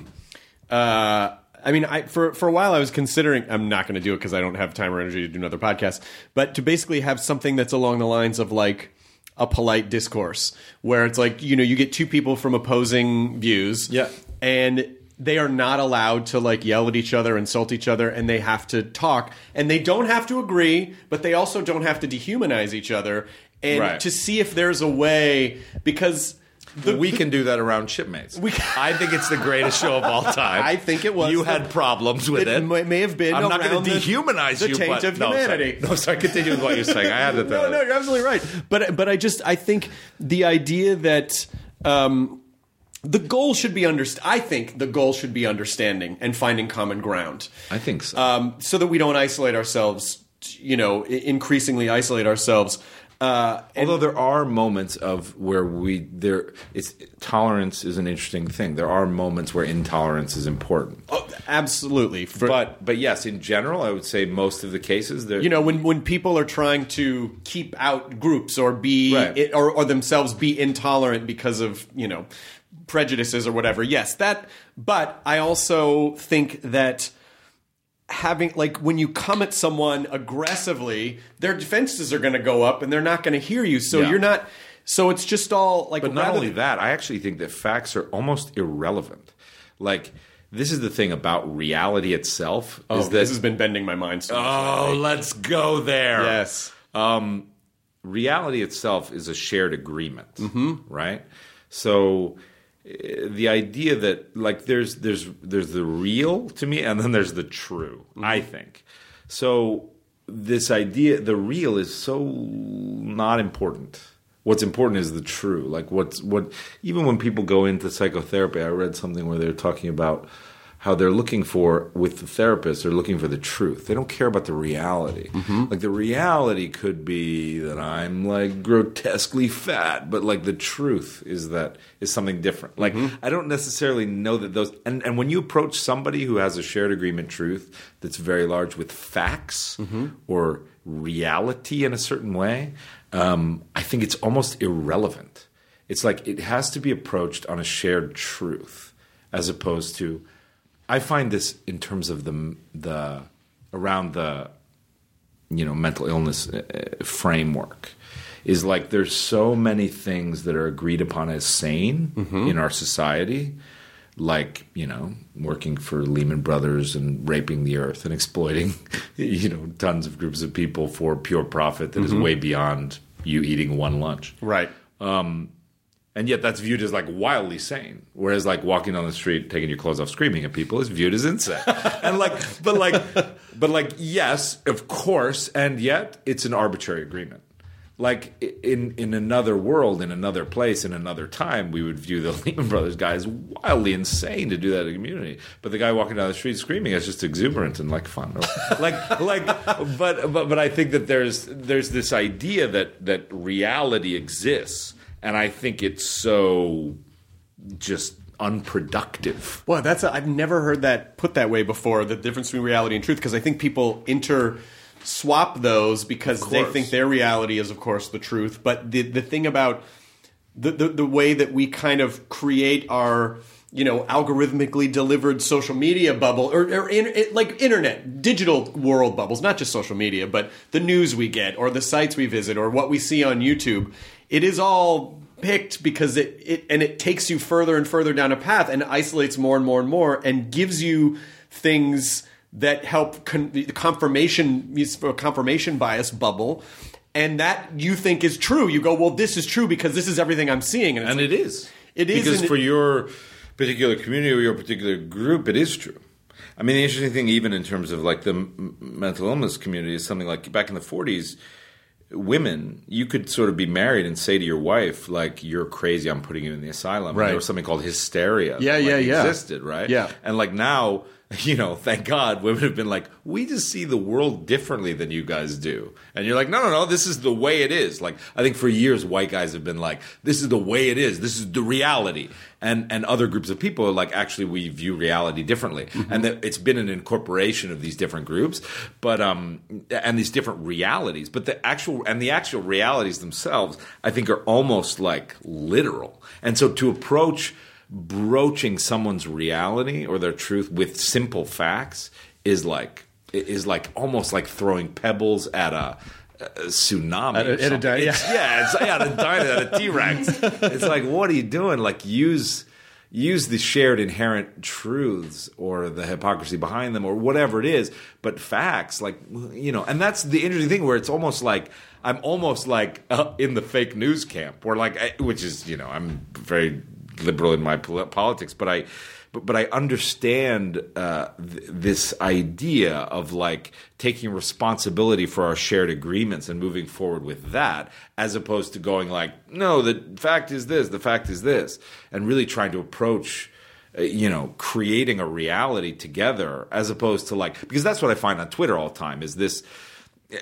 uh, I mean, I, for for a while I was considering. I'm not going to do it because I don't have time or energy to do another podcast. But to basically have something that's along the lines of like a polite discourse, where it's like you know you get two people from opposing views, Yeah. and they are not allowed to like yell at each other, insult each other, and they have to talk, and they don't have to agree, but they also don't have to dehumanize each other, and Right. to see if there's a way because. The, we can do that around shipmates. We- I think it's the greatest show of all time. I think it was. You had problems with it. It may- have been I'm not going to the- dehumanize the you. taint but, of no, sorry. humanity. No, sorry. Continue with what you're saying. I had to. no, no, you're absolutely right. But but I just I think the idea that um, the goal should be underst- I think the goal should be understanding and finding common ground. I think so. Um, so that we don't isolate ourselves. You know, increasingly isolate ourselves. Uh, and Although there are moments of where we there it's tolerance is an interesting thing. There are moments where intolerance is important. oh, absolutely, For- but but yes, in general, I would say most of the cases there. you know when when people are trying to keep out groups or be Right. it, or, or themselves be intolerant because of you know prejudices or whatever yes that but i also think that having like when you come at someone aggressively their defenses are going to go up and they're not going to hear you so Yeah. you're not so it's just all like But not only than- that, I actually think that facts are almost irrelevant. Like this is the thing about reality itself oh, is that this has been bending my mind so much oh, let's go there. yes Um, reality itself is a shared agreement, mm-hmm. right? So the idea that like there's there's there's the real to me, and then there's the true. Mm-hmm. I think so. This idea, the real, is so not important. What's important is the true. Like what's what. Even when people go into psychotherapy, I read something where they're talking about how they're looking for with the therapist they're looking for the truth. They don't care about the reality. Mm-hmm. Like the reality could be that i'm like grotesquely fat but like the truth is that is something different. Like mm-hmm. i don't necessarily know that those and, and when you approach somebody who has a shared agreement truth that's very large with facts mm-hmm. or reality in a certain way um, i think it's almost irrelevant. It's like it has to be approached on a shared truth as opposed to I find this in terms of the the around the you know mental illness uh, framework is like there's so many things that are agreed upon as sane mm-hmm. in our society like you know working for Lehman Brothers and raping the earth and exploiting you know tons of groups of people for pure profit that is mm-hmm. way beyond you eating one lunch. Right um, and yet that's viewed as like wildly sane. Whereas like walking down the street taking your clothes off screaming at people is viewed as insane. And like but like but like yes of course and yet it's an arbitrary agreement. Like in in another world in another place in another time we would view the Lehman Brothers guy as wildly insane to do that in a community. But the guy walking down the street screaming is just exuberant and like fun. Like like but but but I think that there's there's this idea that that reality exists and I think it's so just unproductive. Well, that's i I've never heard that put that way before. The difference between reality and truth, because I think people inter swap those because they think their reality is, of course, the truth. But the the thing about the, the the way that we kind of create our you know algorithmically delivered social media bubble or, or in, it, like internet digital world bubbles not just social media but the news we get or the sites we visit or what we see on youtube it is all picked because it, it and it takes you further and further down a path and isolates more and more and more and gives you things that help con- the confirmation use for a confirmation bias bubble and that you think is true you go well this is true because this is everything i'm seeing and, And like, it is. It is, Because for it- your particular community or your particular group, it is true. I mean, the interesting thing, even in terms of like the m- mental illness community, is something like back in the 40s, women, you could sort of be married and say to your wife, like, you're crazy, I'm putting you in the asylum. And there was something called hysteria. Yeah, that, like, yeah, yeah. Existed, right? Yeah. And like now, you know, thank God, women have been like, we just see the world differently than you guys do. And you're like, no, no, no, this is the way it is. Like, I think for years, white guys have been like, this is the way it is. This is the reality. And, and other groups of people are like, actually, we view reality differently. And that it's been an incorporation of these different groups, but, um, and these different realities. But the actual, and the actual realities themselves, I think are almost like literal. And so to approach, broaching someone's reality or their truth with simple facts is like is like almost like throwing pebbles at a, a tsunami. At a- at a di- yeah. It's- yeah, it's yeah, at a dino, at a T Rex. It's like, what are you doing? Like use use the shared inherent truths or the hypocrisy behind them or whatever it is, but facts, like you know, and that's the interesting thing where it's almost like I'm almost like uh, in the fake news camp, or like, I- which is you know, I'm very liberal in my politics, but I. But, but I understand uh, th- this idea of like taking responsibility for our shared agreements and moving forward with that, as opposed to going like, no, the fact is this, the fact is this, and really trying to approach uh, you know, creating a reality together as opposed to like, because that's what I find on Twitter all the time is this,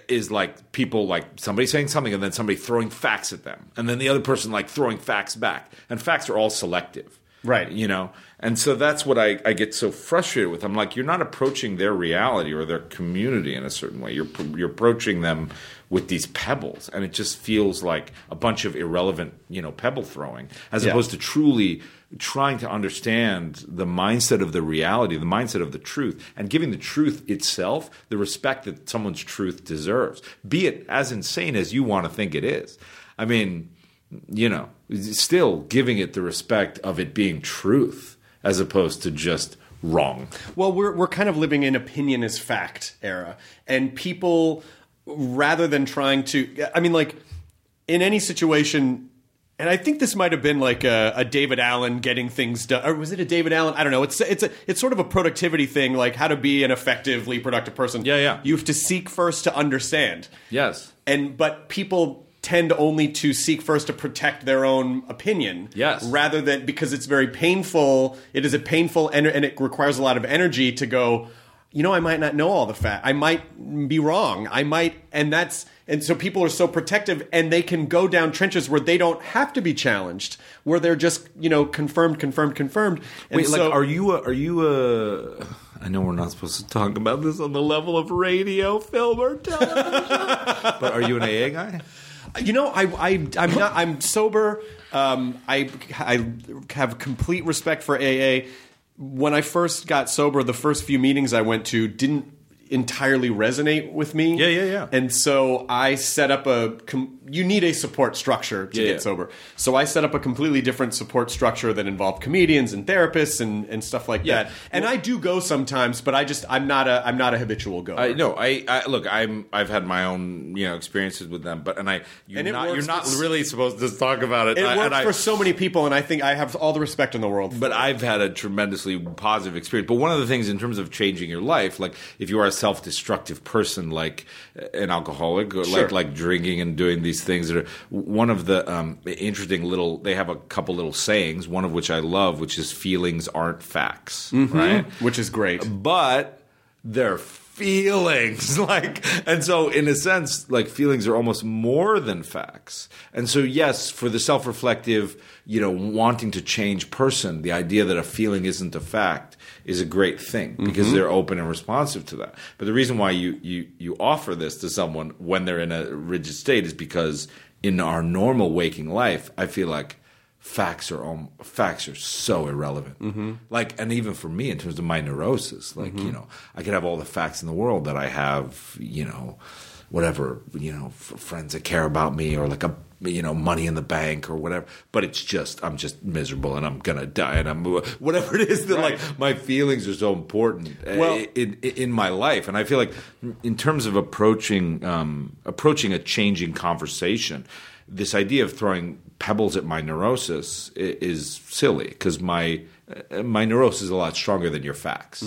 is like people like somebody saying something and then somebody throwing facts at them and then the other person like throwing facts back. And facts are all selective. Right. You know? And so that's what I, I get so frustrated with. I'm like, you're not approaching their reality or their community in a certain way. You're, you're approaching them with these pebbles. And it just feels like a bunch of irrelevant, you know, pebble throwing as Yeah. opposed to truly trying to understand the mindset of the reality, the mindset of the truth, and giving the truth itself the respect that someone's truth deserves, be it as insane as you want to think it is. I mean, you know, still giving it the respect of it being truth as opposed to just wrong. Well, we're we're kind of living in opinion is fact era, and people rather than trying to, I mean, like in any situation. And I think this might have been like a, a David Allen getting things done, or was it a David Allen? I don't know. It's it's a it's sort of a productivity thing, like how to be an effectively productive person. Yeah, yeah. You have to seek first to understand, Yes. and but people tend only to seek first to protect their own opinion Yes. rather than because it's very painful it is a painful and, and it requires a lot of energy to go you know i might not know all the fact i might be wrong i might and that's and so people are so protective and they can go down trenches where they don't have to be challenged where they're just you know confirmed confirmed confirmed and Wait, so like, are you a, are you a? I know we're not supposed to talk about this on the level of radio, film, or television, but are you an AA guy? You know, I, I I'm not. I'm sober. Um, I I have complete respect for AA. When I first got sober, the first few meetings I went to didn't entirely resonate with me. Yeah, yeah, yeah. And so I set up a. Com- you need a support structure to Yeah, get yeah. sober. So I set up a completely different support structure that involved comedians and therapists and, and stuff like Yeah. that. And I do go sometimes, but I just I'm not a I'm not a habitual goer. I no, I, I look. I'm. I've had my own, you know, experiences with them, but and I, you're And not. You're not really supposed to talk about it. it I- works I- for so many people, and I think I have all the respect in the world. But I've had a tremendously positive experience. But one of the things in terms of changing your life, like if you are a self-destructive person, like an alcoholic, or Sure. like like drinking and doing these things, that are one of the um, interesting little. They have a couple little sayings. One of which I love, which is "feelings aren't facts," right? which is great. But they're feelings. Like and so in a sense like feelings are almost more than facts. And so yes for the self-reflective you know wanting to change person the idea that a feeling isn't a fact is a great thing mm-hmm. because they're open and responsive to that. But the reason why you you you offer this to someone when they're in a rigid state is because in our normal waking life i feel like facts are um, facts are so irrelevant. Mm-hmm. Like, and even for me, in terms of my neurosis, like you know, I could have all the facts in the world that I have, you know, whatever, you know, friends that care about me, or like a you know money in the bank or whatever. But it's just I'm just miserable and I'm gonna die and I'm whatever it is that like my feelings are so important uh, Well- in in my life, and I feel like in terms of approaching um, approaching a changing conversation, this idea of throwing pebbles at my neurosis is silly because my my neurosis is a lot stronger than your facts,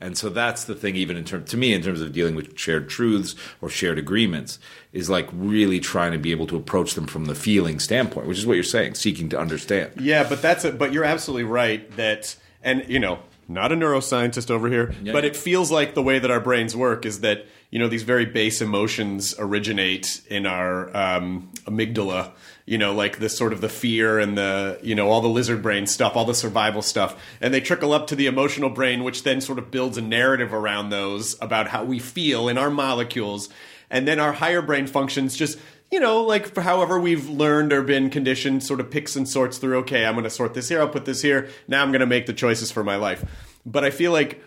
and so that's the thing. Even in terms to me, in terms of dealing with shared truths or shared agreements, is like really trying to be able to approach them from the feeling standpoint, which is what you're saying, seeking to understand. Yeah, but that's a, but you're absolutely right that and you know, not a neuroscientist over here, but it feels like the way that our brains work is that, you know, these very base emotions originate in our um, amygdala, you know, like the sort of the fear and the, you know, all the lizard brain stuff, all the survival stuff, and they trickle up to the emotional brain which then sort of builds a narrative around those about how we feel in our molecules. And then our higher brain functions just you know, like however we've learned or been conditioned, sort of picks and sorts through, okay, I'm going to sort this here, I'll put this here. Now I'm going to make the choices for my life. But I feel like,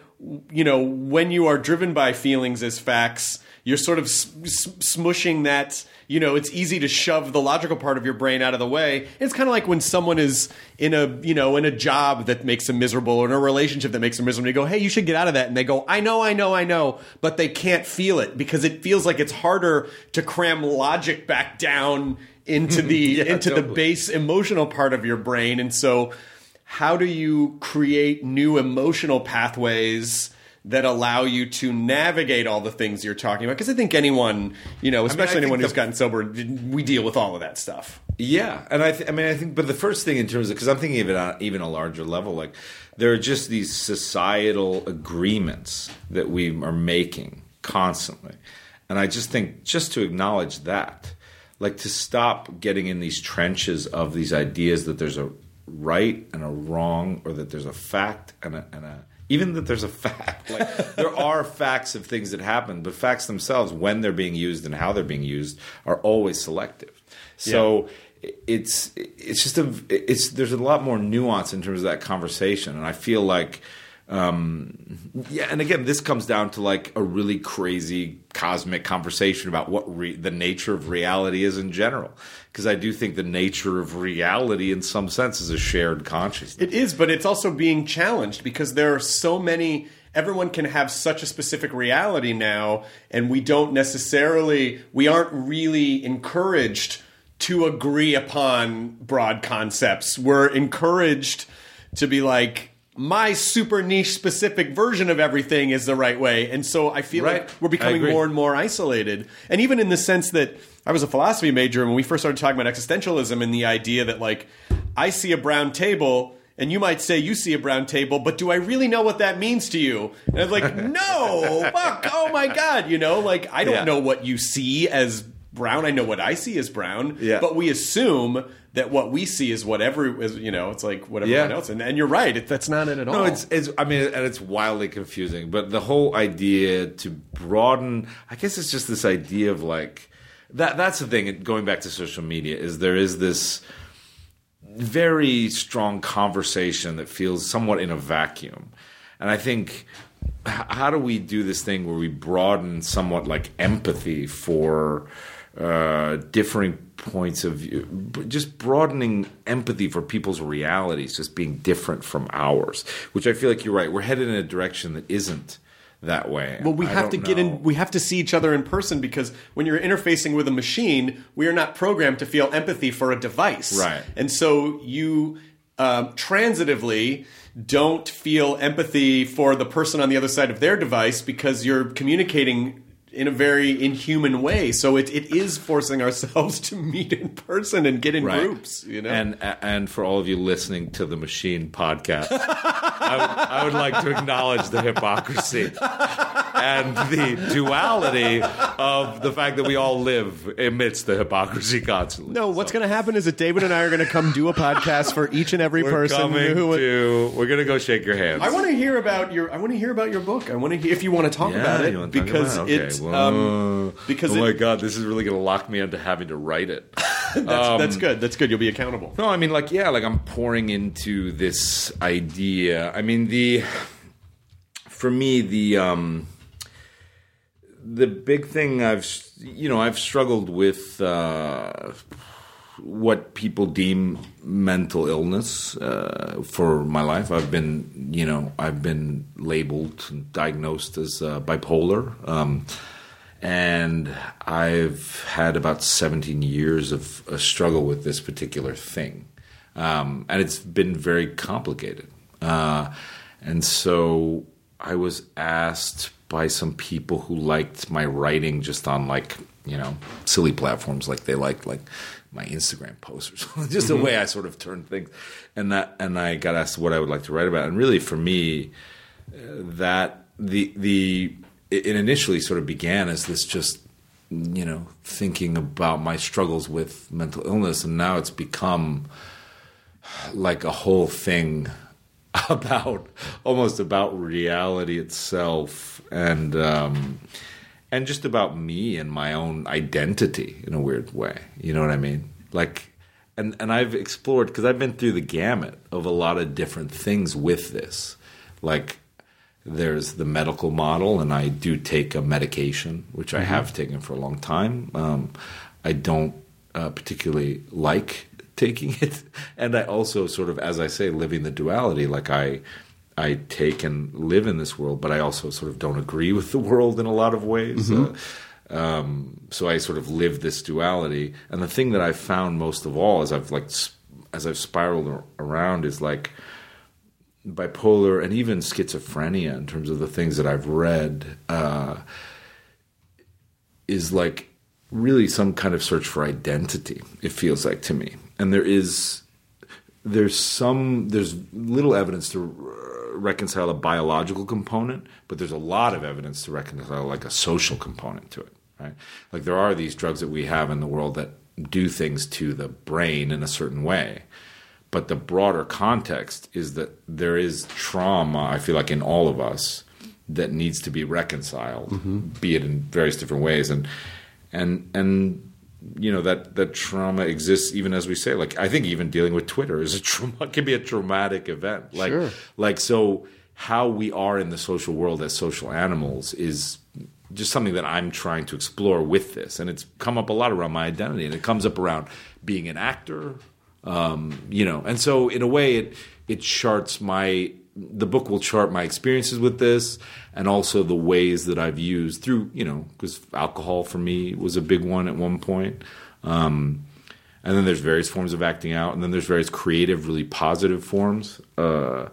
you know, when you are driven by feelings as facts, you're sort of smushing that, you know, it's easy to shove the logical part of your brain out of the way. It's kind of like when someone is in a, you know, in a job that makes them miserable or in a relationship that makes them miserable. You go, hey, you should get out of that. And they go, I know, I know, I know. But they can't feel it because it feels like it's harder to cram logic back down into the Yeah, into the base emotional part of your brain. And so how do you create new emotional pathways that allow you to navigate all the things you're talking about? Because I think anyone, you know, especially think anyone who's the- gotten sober, we deal with all of that stuff. Yeah, and I, th- I mean, I think, but the first thing in terms of because I'm thinking of it on even a larger level, like there are just these societal agreements that we are making constantly, and I just think just to acknowledge that, like to stop getting in these trenches of these ideas that there's a right and a wrong, or that there's a fact and a, and a even that there's a fact. Like there are facts of things that happen, but facts themselves, when they're being used and how they're being used, are always selective. So it's it's just a it's there's a lot more nuance in terms of that conversation, and I feel like. Um, yeah, and again, this comes down to like a really crazy cosmic conversation about what re- the nature of reality is in general. Because I do think the nature of reality, in some sense, is a shared consciousness. It is, but it's also being challenged because there are so many. Everyone can have such a specific reality now, and we don't necessarily, we aren't really encouraged to agree upon broad concepts. We're encouraged to be like, my super niche specific version of everything is the right way. And so I feel Right. like we're becoming more and more isolated. And even in the sense that I was a philosophy major, and when we first started talking about existentialism and the idea that, like, I see a brown table, and you might say you see a brown table, but do I really know what that means to you? And I was like, no, fuck, oh my God, you know, like, I don't Yeah. know what you see as brown. I know what I see as brown, Yeah. but we assume that what we see is whatever is, you know, it's like what everyone Yeah. else. And, and you're right, it, that's not it at all. No, it's it's. I mean, and it's wildly confusing. But the whole idea to broaden, I guess, it's just this idea of like that. That's the thing. Going back to social media, is there is this very strong conversation that feels somewhat in a vacuum, and I think. How do we do this thing where we broaden somewhat like empathy for uh, differing points of view, just broadening empathy for people's realities, just being different from ours, which I feel like you're right. We're headed in a direction that isn't that way. Well, we I have to get know. in. We have to see each other in person because when you're interfacing with a machine, we are not programmed to feel empathy for a device. Right. And so you um, transitively don't feel empathy for the person on the other side of their device because you're communicating in a very inhuman way. So it, it is forcing ourselves to meet in person and get in Right. groups. You know. And and for all of you listening to the Machine podcast, I, would, I would like to acknowledge the hypocrisy. and the duality of the fact that we all live amidst the hypocrisy constantly. No, what's going to happen is that David and I are going to come do a podcast for each and every we're person who. to. We're gonna go shake your hands. I want to hear about your. I want to hear about your book. I want to if you want to talk Yeah, about it because about it? Okay, it's um, because oh it- my god, this is really gonna lock me into having to write it. that's, that's good. That's good. You'll be accountable. No, I mean, like, yeah, like I'm pouring into this idea. I mean, the for me, the um, the big thing I've you know I've struggled with uh, what people deem mental illness uh, for my life. I've been you know I've been labeled and diagnosed as uh, bipolar. Um, and I've had about 17 years of a struggle with this particular thing. Um, and it's been very complicated. Uh, and so I was asked by some people who liked my writing just on like, you know, silly platforms like they liked like my Instagram posts or something, just the way I sort of turn things. And that, and I got asked what I would like to write about. And really for me, uh, that the, the, it it initially sort of began as this just you know thinking about my struggles with mental illness and now it's become like a whole thing about almost about reality itself and um and just about me and my own identity in a weird way. You know what i mean? Like and and i've explored because i've been through the gamut of a lot of different things with this. Like there's the medical model, and I do take a medication, which I have taken for a long time. Um, I don't uh, particularly like taking it, and I also sort of, as I say, living the duality. Like I, I take and live in this world, but I also sort of don't agree with the world in a lot of ways. Uh, um, so I sort of live this duality, and the thing that I've found most of all, as I've like, as I've spiraled around, is like bipolar and even schizophrenia in terms of the things that I've read uh, is like really some kind of search for identity. It feels like to me, and there is there's some there's little evidence to reconcile a biological component, but there's a lot of evidence to reconcile like a social component to it. Right? Like there are these drugs that we have in the world that do things to the brain in a certain way but the broader context is that there is trauma i feel like in all of us that needs to be reconciled mm-hmm. be it in various different ways. And and and you know that that trauma exists even as we say like i think even dealing with twitter is a trauma can be a traumatic event. Like Sure. like so how we are in the social world as social animals is just something that I'm trying to explore with this, and it's come up a lot around my identity, and it comes up around being an actor, um, you know, and so in a way, it it charts my the book will chart my experiences with this, and also the ways that I've used through, you know, because alcohol for me was a big one at one point. Um, and then there's various forms of acting out, and then there's various creative, really positive forms uh,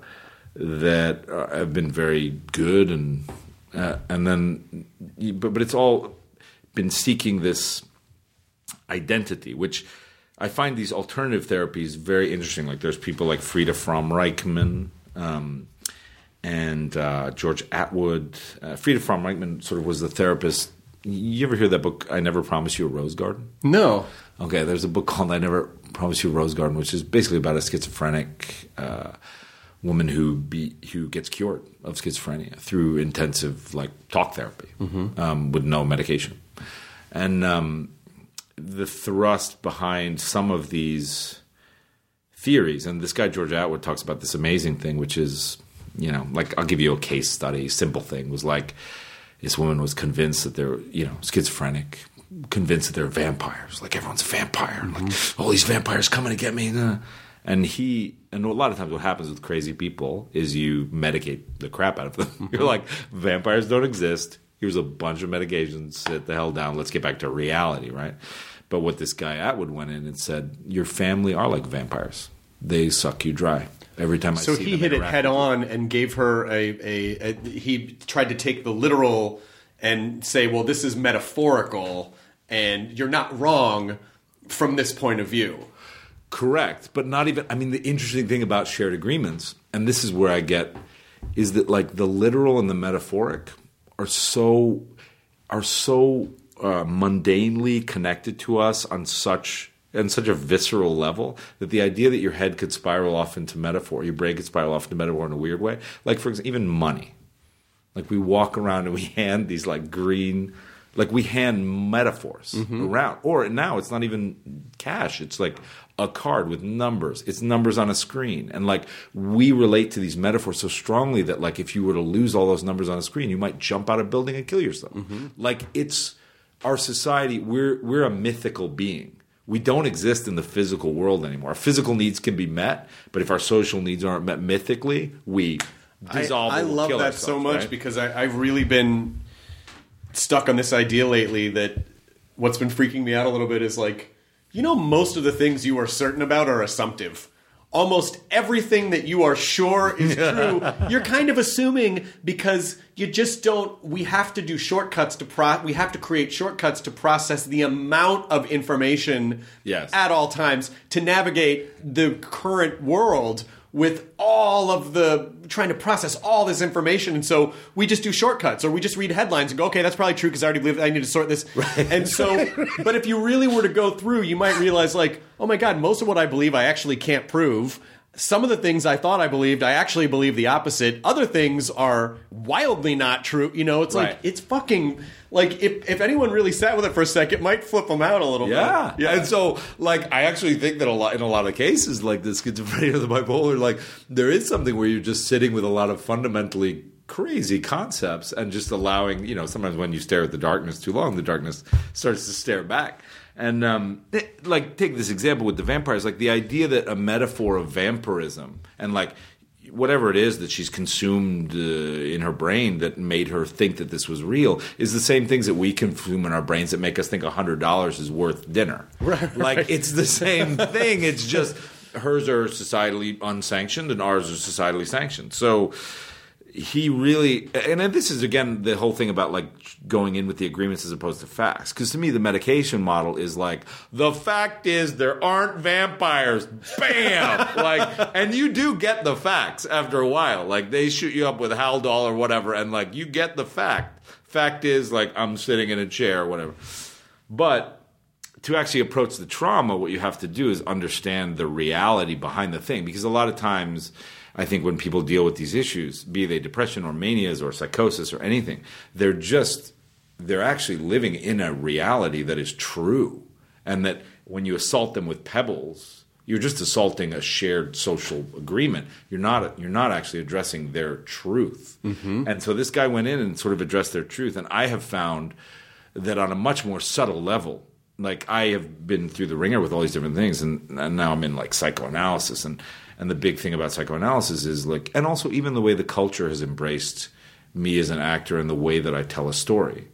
that have been very good, and uh, and then, but but it's all been seeking this identity, which I find these alternative therapies very interesting. Like there's people like Frieda Fromm Reichmann. Um, and uh, George Atwood, uh, Frieda Fromm Reichmann, sort of was the therapist. You ever hear that book? I never promised you a rose garden. No. Okay, there's a book called I Never Promised You a Rose Garden, which is basically about a schizophrenic uh, woman who be who gets cured of schizophrenia through intensive like talk therapy um, with no medication, and um, the thrust behind some of these theories, and this guy George Atwood talks about this amazing thing, which is you know like I'll give you a case study, simple thing was like this woman was convinced that they're you know schizophrenic convinced that they're vampires. Like everyone's a vampire. Like all these vampires coming to get me uh. and he and a lot of times what happens with crazy people is you medicate the crap out of them. You're like vampires don't exist. Here's a bunch of medications. Sit the hell down. Let's get back to reality right but what this guy atwood went in and said your family are like vampires they suck you dry every time i So he hit it head on and gave her a, a, a. He tried to take the literal and say, well, this is metaphorical, and you're not wrong from this point of view. Correct, but not even. I mean, the interesting thing about shared agreements, and this is where I get, is that like the literal and the metaphoric are so are so uh, mundanely connected to us on such on such a visceral level that the idea that your head could spiral off into metaphor, your brain could spiral off into metaphor in a weird way. Like for example, even money. Like we walk around and we hand these like green, like we hand metaphors around. Or now it's not even cash. It's like a card with numbers. It's numbers on a screen. And like we relate to these metaphors so strongly that like if you were to lose all those numbers on a screen, you might jump out of a building and kill yourself. Like it's our society, we're we're a mythical being. We don't exist in the physical world anymore. Our physical needs can be met, but if our social needs aren't met mythically, we dissolve. I, I love that so much right? because I, I've really been stuck on this idea lately that what's been freaking me out a little bit is like, you know, most of the things you are certain about are assumptive. Almost everything that you are sure is true, you're kind of assuming because you just don't. We have to do shortcuts to pro. We have to create shortcuts to process the amount of information Yes. at all times to navigate the current world with all of the trying to process all this information and so we just do shortcuts or we just read headlines and go okay that's probably true because i already believe i need to sort this Right. and so but if you really were to go through you might realize like oh my god most of what i believe i actually can't prove some of the things I thought I believed, I actually believe the opposite. Other things are wildly not true. You know, it's Right. like it's fucking like if if anyone really sat with it for a second, it might flip them out a little Yeah, bit. yeah. And so, like, I actually think that a lot in a lot of cases, like the schizophrenia or the bipolar, like there is something where you're just sitting with a lot of fundamentally crazy concepts and just allowing, you know, sometimes when you stare at the darkness too long, the darkness starts to stare back. And um, th- like, take this example with the vampires, like the idea that a metaphor of vampirism and like whatever it is that she's consumed uh, in her brain that made her think that this was real is the same things that we consume in our brains that make us think $100 is worth dinner. Right, Like it's the same thing. It's just hers are societally unsanctioned and ours are societally sanctioned. So he really and this is again the whole thing about like going in with the agreements as opposed to facts. Because to me the medication model is like the fact is there aren't vampires. Bam! Like and you do get the facts after a while. Like they shoot you up with haldol or whatever and like you get the fact. Fact is like i'm sitting in a chair or whatever. But to actually approach the trauma, what you have to do is understand the reality behind the thing. Because a lot of times, I think when people deal with these issues, be they depression or manias or psychosis or anything, they're just, they're actually living in a reality that is true. And that when you assault them with pebbles, you're just assaulting a shared social agreement. You're not you're not actually addressing their truth. Mm-hmm. And so this guy went in and sort of addressed their truth. And I have found that on a much more subtle level, like I have been through the ringer with all these different things, and, and now I'm in like psychoanalysis, and and the big thing about psychoanalysis is like, and also even the way the culture has embraced me as an actor and the way that I tell a story,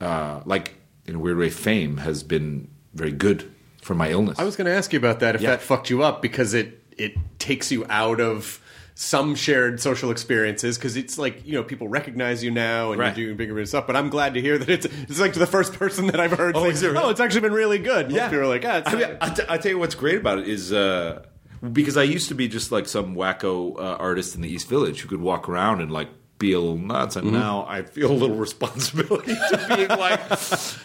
uh, like in a weird way, fame has been very good for my illness. I was going to ask you about that if Yeah. that fucked you up because it it takes you out of some shared social experiences because it's like you know people recognize you now and Right. you're doing bigger and stuff. But I'm glad to hear that it's it's like the first person that I've heard. Oh, really? oh, it's actually been really good. Yeah. people are like, ah, it's I, mean, I, t- I tell you what's great about it is uh, because I used to be just like some wacko uh, artist in the East Village who could walk around and like be a little nuts, and now I feel a little responsibility to being like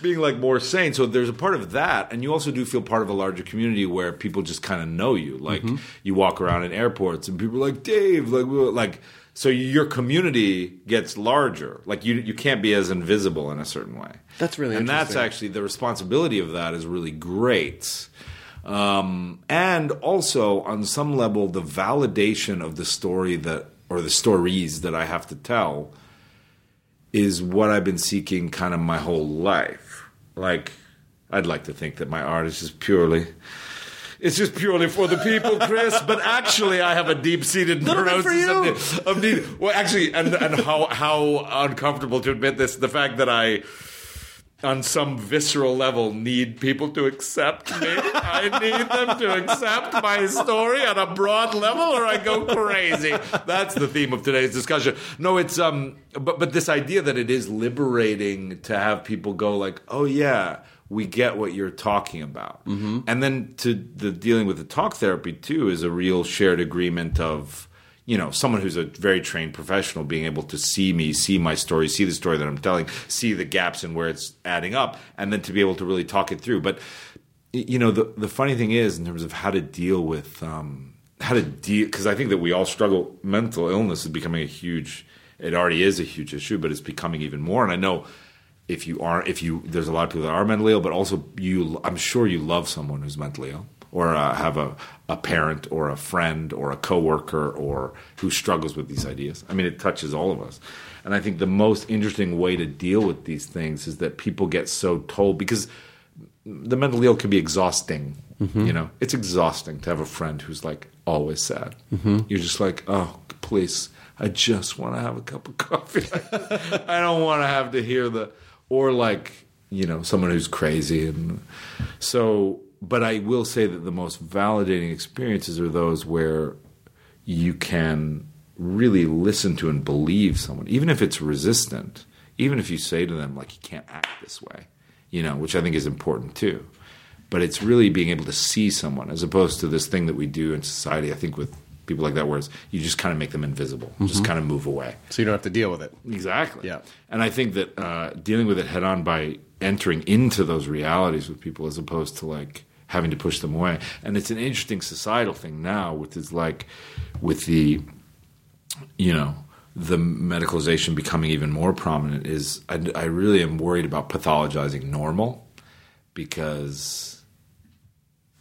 being like more sane. So there's a part of that, and you also do feel part of a larger community where people just kind of know you. Like you walk around in airports, and people are like Dave, like like. So your community gets larger. Like you, you can't be as invisible in a certain way. That's really and that's actually the responsibility of that is really great. Um, and also, on some level, the validation of the story that, or the stories that I have to tell, is what I've been seeking kind of my whole life. Like, I'd like to think that my art is just purely. It's just purely for the people, Chris. But actually, I have a deep-seated neurosis for you. of need. Of need. Well, actually, and and how how uncomfortable to admit this. The fact that I on some visceral level need people to accept me. I need them to accept my story on a broad level or I go crazy. That's the theme of today's discussion. No, it's um but but this idea that it is liberating to have people go like, "Oh yeah, we get what you're talking about." And then to the dealing with the talk therapy too is a real shared agreement of you know, someone who's a very trained professional being able to see me, see my story, see the story that I'm telling, see the gaps and where it's adding up, and then to be able to really talk it through. But you know, the the funny thing is in terms of how to deal with um, how to deal because I think that we all struggle. Mental illness is becoming a huge. It already is a huge issue, but it's becoming even more. And I know if you are, if you, there's a lot of people that are mentally ill, but also you, I'm sure you love someone who's mentally ill or uh, have a, a parent or a friend or a coworker or who struggles with these ideas. I mean, it touches all of us. And I think the most interesting way to deal with these things is that people get so told because the mentally ill can be exhausting. You know, it's exhausting to have a friend who's like always sad. You're just like, oh, please, I just want to have a cup of coffee. I don't want to have to hear the, or like, you know, someone who's crazy. And so, but I will say that the most validating experiences are those where you can really listen to and believe someone, even if it's resistant, even if you say to them, like, you can't act this way, you know, which I think is important too. But it's really being able to see someone as opposed to this thing that we do in society, I think, with people like that, where it's, you just kind of make them invisible, just kind of move away. So you don't have to deal with it. Exactly. Yeah. And I think that uh, dealing with it head on by entering into those realities with people as opposed to like having to push them away. And it's an interesting societal thing now, which is like with the, you know, the medicalization becoming even more prominent is I, I really am worried about pathologizing normal because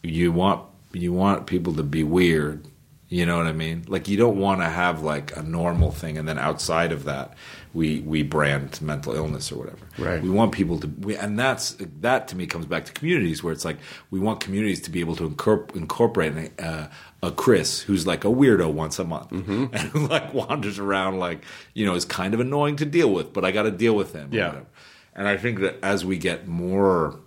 you want you want people to be weird you know what i mean like you don't want to have like a normal thing and then outside of that we we brand mental illness or whatever Right. we want people to we, and that's that to me comes back to communities where it's like we want communities to be able to incorp- incorporate uh, a chris who's like a weirdo once a month and who like wanders around like you know is kind of annoying to deal with but i got to deal with him Yeah. whatever. and i think that as we get more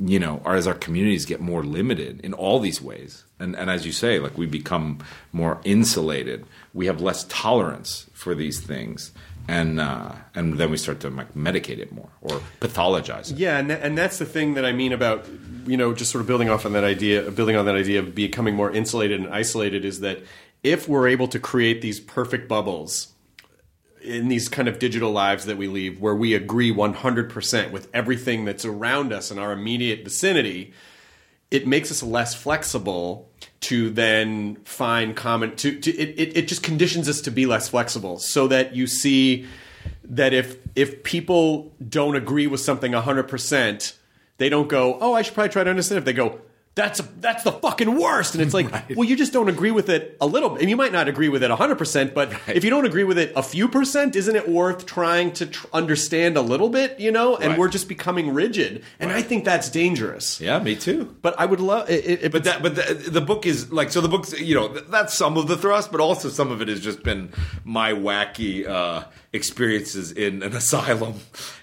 you know, or as our communities get more limited in all these ways, and, and as you say, like we become more insulated, we have less tolerance for these things, and uh, and then we start to like medicate it more or pathologize it. Yeah, and, and that's the thing that I mean about you know just sort of building off on that idea, building on that idea of becoming more insulated and isolated is that if we're able to create these perfect bubbles in these kind of digital lives that we lead, where we agree 100% with everything that's around us in our immediate vicinity, it makes us less flexible to then find common to, to it, it, it just conditions us to be less flexible so that you see that if if people don't agree with something 100% they don't go oh i should probably try to understand. If they go that's that's the fucking worst and it's like well you just don't agree with it a little bit and you might not agree with it 100% but if you don't agree with it a few percent isn't it worth trying to tr- understand a little bit you know and Right. we're just becoming rigid and i think that's dangerous Yeah, me too. but I would love it. it But that, but the, the book is like so. The book's you know that's some of the thrust, but also some of it has just been my wacky uh, experiences in an asylum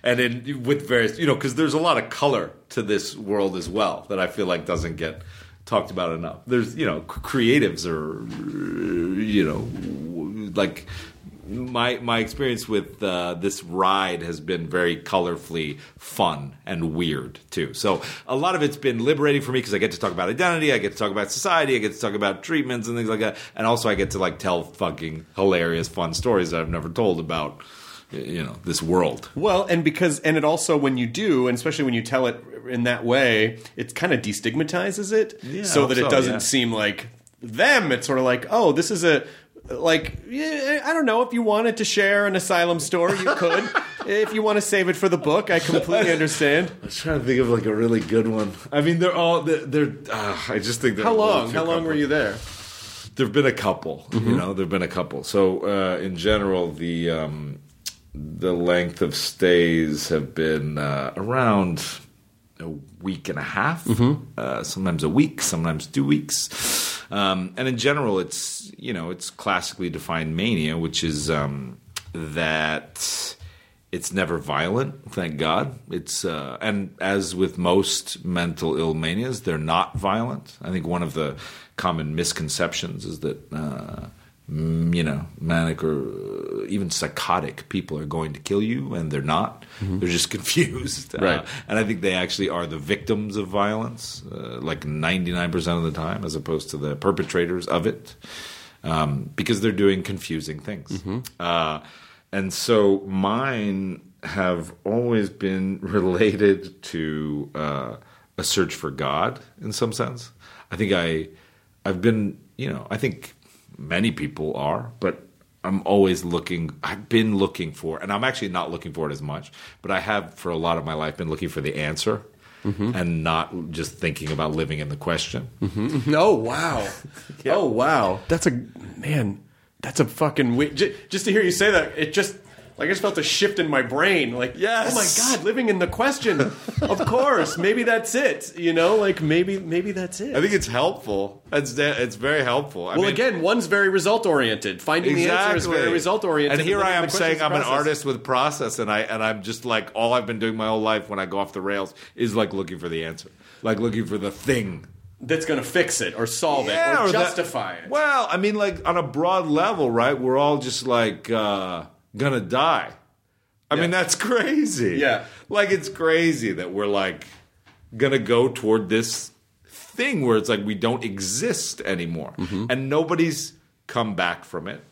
and in with various you know because there's a lot of color to this world as well that I feel like doesn't get talked about enough. There's you know creatives are you know like my my experience with uh, this ride has been very colorfully fun and weird too. So a lot of it's been liberating for me because I get to talk about identity, I get to talk about society, I get to talk about treatments and things like that, and also I get to like tell fucking hilarious, fun stories that I've never told about you know this world. Well, and because and it also when you do, and especially when you tell it in that way, it kind of destigmatizes it, Yeah, so that it so, doesn't yeah. seem like them. It's sort of like, oh, this is a like I don't know if you wanted to share an asylum story, you could. if you want to save it for the book, I completely understand. I was trying to think of like a really good one. I mean, they're all they're. they're uh, I just think they're How long? How long were you there? There've been a couple, Mm-hmm. you know. There've been a couple. So uh, in general, the um, the length of stays have been uh, around a week and a half, Mm-hmm. uh, sometimes a week, sometimes two weeks. Um, and in general, it's you know it's classically defined mania, which is um, that it's never violent. Thank God. It's uh, and as with most mental ill manias, they're not violent. I think one of the common misconceptions is that. Uh, you know, manic or uh, even psychotic people are going to kill you, and they're not. They're just confused. Right. Uh, and I think they actually are the victims of violence, uh, like 99% of the time, as opposed to the perpetrators of it. um, because they're doing confusing things. Uh, and so mine have always been related to uh, a search for God in some sense. I think I, I've been, you know, I think many people are, but I'm always looking. I've been looking for, and I'm actually not looking for it as much, but I have for a lot of my life been looking for the answer, mm-hmm. and not just thinking about living in the question. Oh wow! Oh wow! That's a man. That's a fucking just to hear you say that. It just like I just felt a shift in my brain. Like Yes. oh my god, living in the question. of course, maybe that's it. You know, like maybe maybe that's it. I think it's helpful. It's de- it's very helpful. I well, mean, again, one's very result oriented. Finding the answer is very result oriented. And here I am saying I'm an artist with process, and I and I'm just like all I've been doing my whole life when I go off the rails is like looking for the answer, like looking for the thing that's going to fix it or solve it Yeah, or or that- justify it. Well, I mean, like on a broad level, right? We're all just like uh, gonna die. I mean, that's crazy. Yeah. like it's crazy that we're like gonna go toward this thing where it's like we don't exist anymore, Mm-hmm. and nobody's come back from it.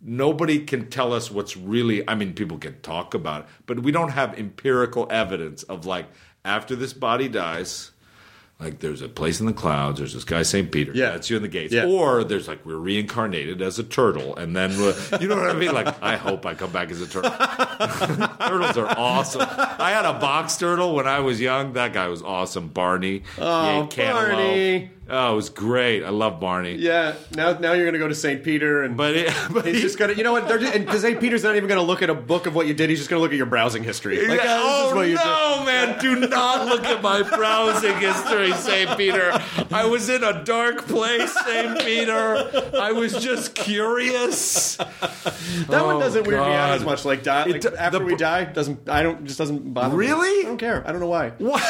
Nobody can tell us what's really. I mean, people can talk about it, but we don't have empirical evidence of like after this body dies. Like there's a place in the clouds. There's this guy Saint Peter. Yeah. it's you in the gates. Yeah. Or there's like we're reincarnated as a turtle, and then you know what I mean. Like I hope I come back as a turtle. Turtles are awesome. I had a box turtle when I was young. That guy was awesome. Barney. Oh. Barney. Oh, it was great. I love Barney. Yeah, now now you're going to go to St. Peter and But, it, but He's he- just gonna, you know what? They're just, and St. Peter's not even gonna look at a book of what you did. He's just gonna look at your browsing history. Like, Yeah, ah, this is oh what you did. no, man! Do not look at my browsing history, Saint Peter. I was in a dark place, Saint Peter. I was just curious. That one doesn't weird me out as much. Like, die, like It- after the- we die, doesn't I don't just doesn't bother. me. Really? I don't care. I don't know why. What?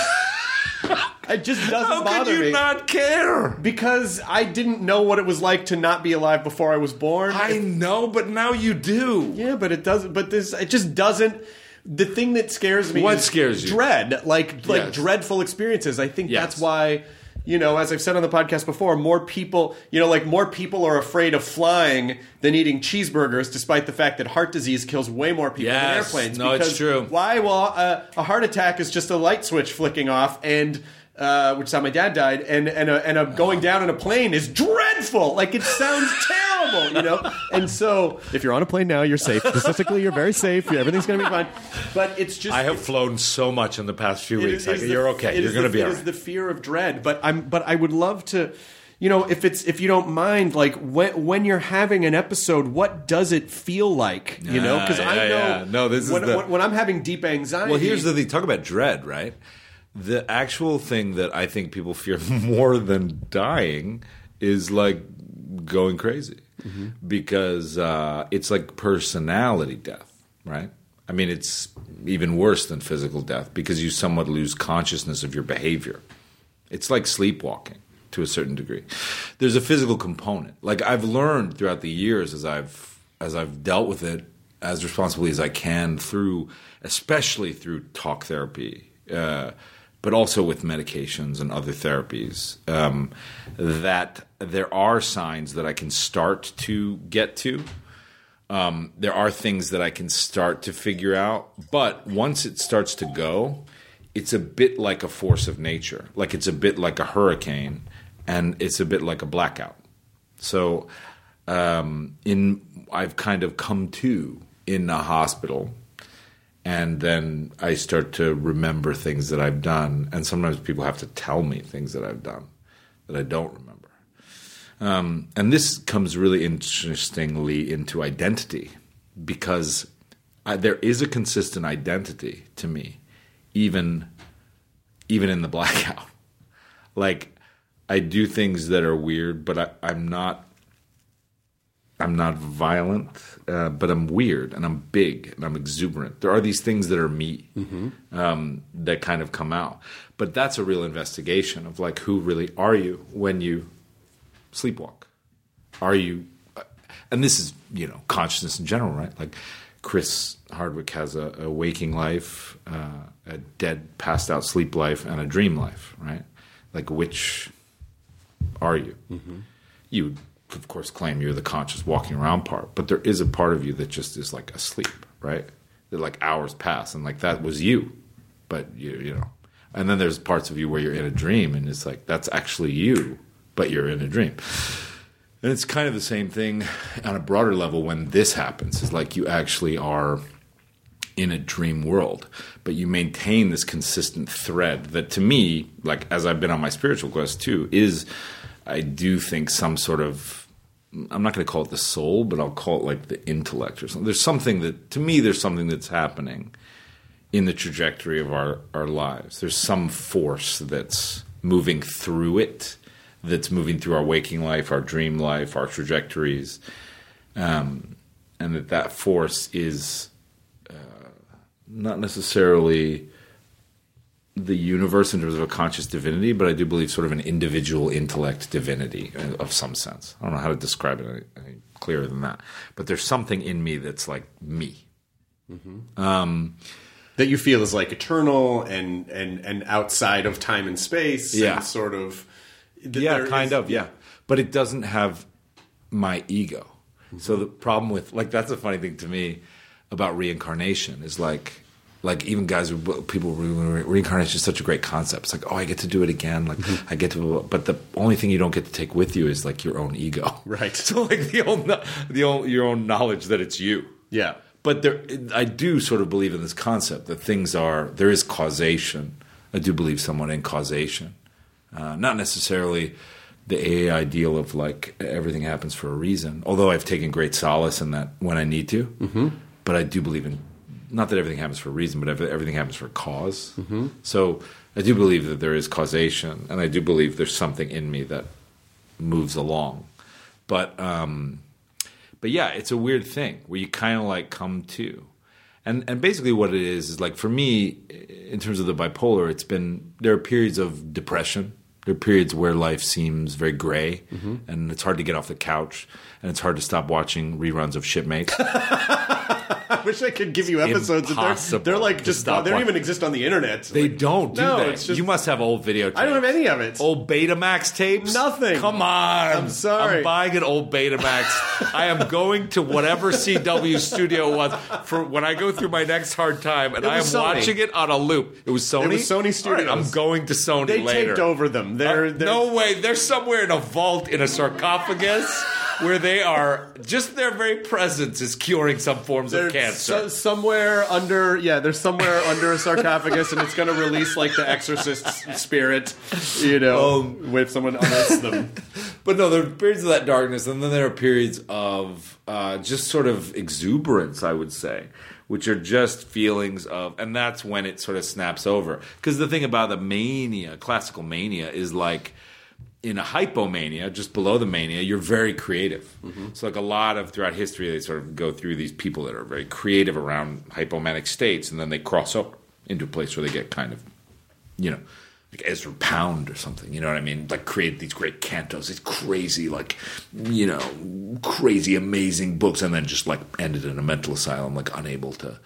It just doesn't matter. How bother could you me not care? because I didn't know what it was like to not be alive before I was born. I know, but now you do. yeah, but it doesn't. But this it just doesn't. The thing that scares me. What is scares you? Dread, like like Yes. dreadful experiences. I think Yes. that's why. You know, as I've said on the podcast before, more people, you know, like more people are afraid of flying than eating cheeseburgers, despite the fact that heart disease kills way more people than Yes. airplanes. No, it's because true. Why? Well, uh, a heart attack is just a light switch flicking off, and uh, which is how my dad died, and and a, and a going down in a plane is dreadful. Like it sounds terrible, you know. And so, if you're on a plane now, you're safe. Statistically, you're very safe. Everything's going to be fine. But it's just I have flown so much in the past few weeks. is- Like, it is you're okay. You're going to be It all is the fear of dread, but I'm. But I would love to, you know, if it's if you don't mind, like when when you're having an episode, what does it feel like? You know, because Yeah, I yeah, know. yeah. No, this is the- when, when I'm having deep anxiety. Well, here's the thing. Talk about dread, right? The actual thing that I think people fear more than dying is like going crazy because uh, it's like personality death, right? I mean, it's even worse than physical death because you somewhat lose consciousness of your behavior. It's like sleepwalking to a certain degree. There's a physical component. Like I've learned throughout the years as I've as I've dealt with it as responsibly as I can through, especially through talk therapy, uh, but also with medications and other therapies, um, that there are signs that I can start to get to. Um, there are things that I can start to figure out, but once it starts to go, it's a bit like a force of nature. Like it's a bit like a hurricane, and it's a bit like a blackout. So, um, in I've kind of come to in a hospital, and then I start to remember things that I've done, and sometimes people have to tell me things that I've done that I don't remember. Um, and this comes really interestingly into identity because I, there is a consistent identity to me, even even in the blackout. Like I do things that are weird, but I, I'm not. I'm not violent, uh, but I'm weird and I'm big and I'm exuberant. There are these things that are me um, that kind of come out, but that's a real investigation of like who really are you when you sleepwalk? Are you, and this is, you know, consciousness in general, right? Like Chris Hardwick has a, a waking life, uh, a dead, passed out sleep life, and a dream life, right? Like which are you? You of course, claim you're the conscious walking around part, but there is a part of you that just is like asleep, right? That like hours pass, and like that was you, but you you know, and then there's parts of you where you're in a dream, and it's like that's actually you, but you're in a dream. And it's kind of the same thing on a broader level when this happens. Is like you actually are in a dream world, but you maintain this consistent thread that to me, like as I've been on my spiritual quest too, is I do think some sort of I'm not going to call it the soul, but I'll call it like the intellect or something. There's something that to me there's something that's happening in the trajectory of our, our lives. There's some force that's moving through it, that's moving through our waking life, our dream life, our trajectories, um, and that that force is not necessarily the universe in terms of a conscious divinity, but I do believe sort of an individual intellect divinity uh, of some sense. I don't know how to describe it any, any clearer than that, but there's something in me that's like me. Mm-hmm. Um, that you feel is like eternal and and and outside of time and space. Yeah. and sort of. yeah, kind is- of, yeah. But it doesn't have my ego. So mm-hmm. the problem with like that's a funny thing to me about reincarnation is like like even guys people re- reincarnation is such a great concept. It's like oh I get to do it again. Like I get to, but the only thing you don't get to take with you is like your own ego. Right. So like the own the own your own knowledge that it's you. Yeah. But there, I do sort of believe in this concept that things are there is causation. I do believe somewhat in causation, uh, not necessarily the AA ideal of like everything happens for a reason. Although I've taken great solace in that when I need to, mm-hmm. but I do believe in not that everything happens for a reason, but everything happens for a because Mm-hmm. So I do believe that there is causation, and I do believe there's something in me that moves along. But um, but yeah, it's a weird thing where you kind of like come to. And and basically what it is is like for me in terms of the bipolar, it's been there are periods of depression. There are periods where life seems very gray and it's hard to get off the couch and it's hard to stop watching reruns of Shipmate. I wish I could give you episodes. They're, they're like just they don't even exist on the internet. They Like, don't, do No, they? it's just- you must have old video tapes. I don't have any of it. Old Betamax tapes? Nothing. Come on. I'm sorry. I'm buying an old Betamax. I am going to whatever CW studio was for when I go through my next hard time, and I am Sony. watching it on a loop. It was Sony. It was Sony All right, Studios. I'm going to Sony They later. taped over them. They're, Uh, they're no way. They're somewhere in a vault in a sarcophagus where they are. Just their very presence is curing some forms They're of cancer. so- somewhere under, yeah, they're somewhere under a sarcophagus, and it's going to release like the Exorcist spirit, you know, Um, if someone unearths them. But no, there are periods of that darkness, and then there are periods of uh, just sort of exuberance, I would say, which are just feelings of, and that's when it sort of snaps over. Because the thing about the mania, classical mania, is like in a hypomania, just below the mania, you're very creative. So, like a lot of throughout history, they sort of go through these people that are very creative around hypomanic states, and then they cross over into a place where they get kind of you know, like Ezra Pound or something. You know what I mean? Like create these great cantos, these crazy, like you know, crazy, amazing books, and then just like ended in a mental asylum, like unable to.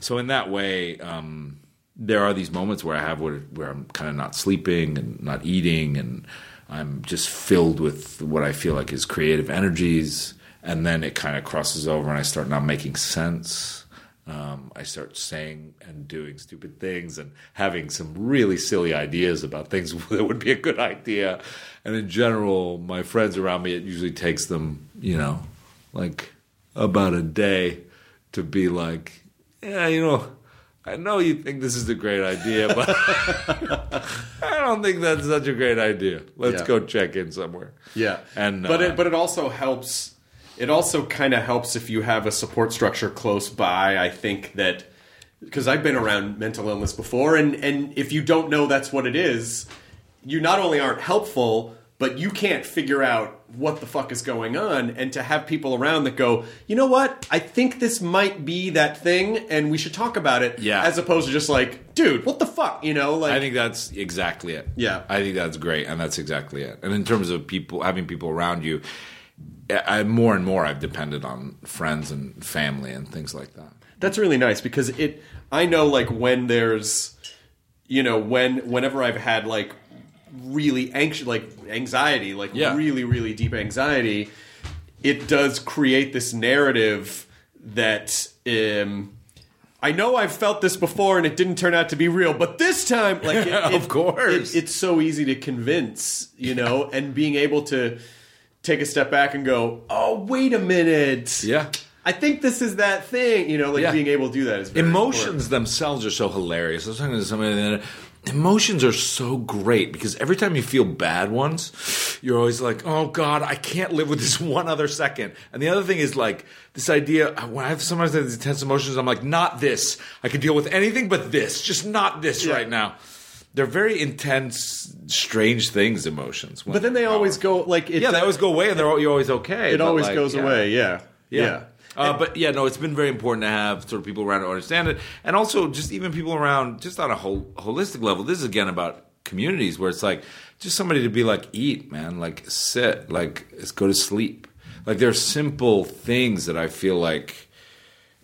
So in that way, um, there are these moments where I have where, where I'm kind of not sleeping and not eating, and I'm just filled with what I feel like is creative energies, and then it kind of crosses over, and I start not making sense. Um, I start saying and doing stupid things and having some really silly ideas about things that would be a good idea. And in general, my friends around me, it usually takes them, you know, like about a day to be like, yeah, you know, I know you think this is a great idea, but I don't think that's such a great idea. Let's Yeah. go check in somewhere. Yeah, And, but uh, it but it also helps. It also kind of helps if you have a support structure close by. I think that because I've been around mental illness before, and and if you don't know that's what it is, you not only aren't helpful, but you can't figure out what the fuck is going on. And to have people around that go, you know what, I think this might be that thing, and we should talk about it. Yeah. as opposed to just like, dude, what the fuck, you know, like I think that's exactly it. Yeah. I think that's great, and that's exactly it. And in terms of people having people around you, I, more and more I've depended on friends and family and things like that. That's really nice because it. I know like when there's, you know, when whenever I've had like really anxious, like anxiety, like Yeah. really, really deep anxiety, it does create this narrative that um, I know I've felt this before and it didn't turn out to be real, but this time, like, it, Of it- course. it- it's so easy to convince, you know, and being able to take a step back and go, oh, wait a minute, Yeah. I think this is that thing, you know, like Yeah. being able to do that is very Emotions important. themselves are so hilarious. I was talking to somebody the other day. Emotions are so great because every time you feel bad ones, you're always like, "Oh God, I can't live with this one other second. And the other thing is like this idea. When I have sometimes these intense emotions, I'm like, "Not this. I can deal with anything but this. Just not this Yeah. right now." They're very intense, strange things. Emotions, But then they always go like it, yeah, they always go away, and they're you're always okay. It always like, goes yeah. away. Yeah, Yeah. yeah. Uh, but yeah, no, it's been very important to have sort of people around to understand it, and also just even people around, just on a whole holistic level. This is again about communities where it's like just somebody to be like, eat, man, like sit, like go to sleep. Like there are simple things that I feel like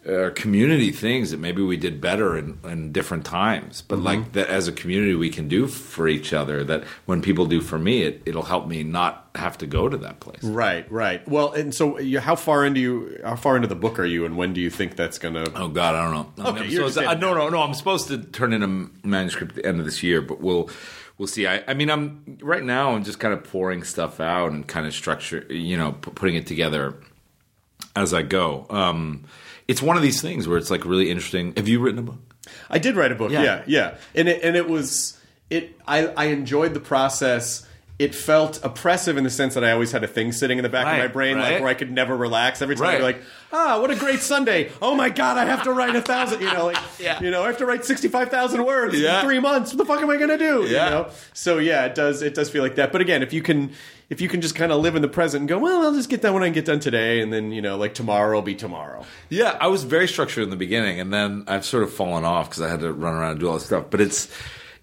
are community things that maybe we did better in, in different times, but like that as a community we can do for each other. That when people do for me, it, it'll help me not have to go to that place. Right, right. Well, and so you, how far into you? How far into the book are you, and when do you think that's gonna? Oh God, I don't know. Okay, you're supposed uh, no, no, no. I'm supposed to turn in a manuscript at the end of this year, but we'll we'll see. I, I mean, I'm right now. I'm just kind of pouring stuff out and kind of structure, you know, p- putting it together as I go. Um, it's one of these things where it's like really interesting. Have you written a book? I did write a book. Yeah. Yeah, yeah, and it and it was it. I I enjoyed the process. It felt oppressive in the sense that I always had a thing sitting in the back of my brain, right. like where I could never relax. Every time Right. I'd be like, ah, what a great Sunday! Oh my god, I have to write a thousand. You know, like Yeah. you know, I have to write sixty five thousand words Yeah. in three months. What the fuck am I gonna do? Yeah. You know? So yeah, it does. It does feel like that. But again, if you can. If you can just kind of live in the present and go, well, I'll just get that when I get done today, and then you know, like tomorrow will be tomorrow. Yeah, I was very structured in the beginning, and then I've sort of fallen off because I had to run around and do all this stuff. But it's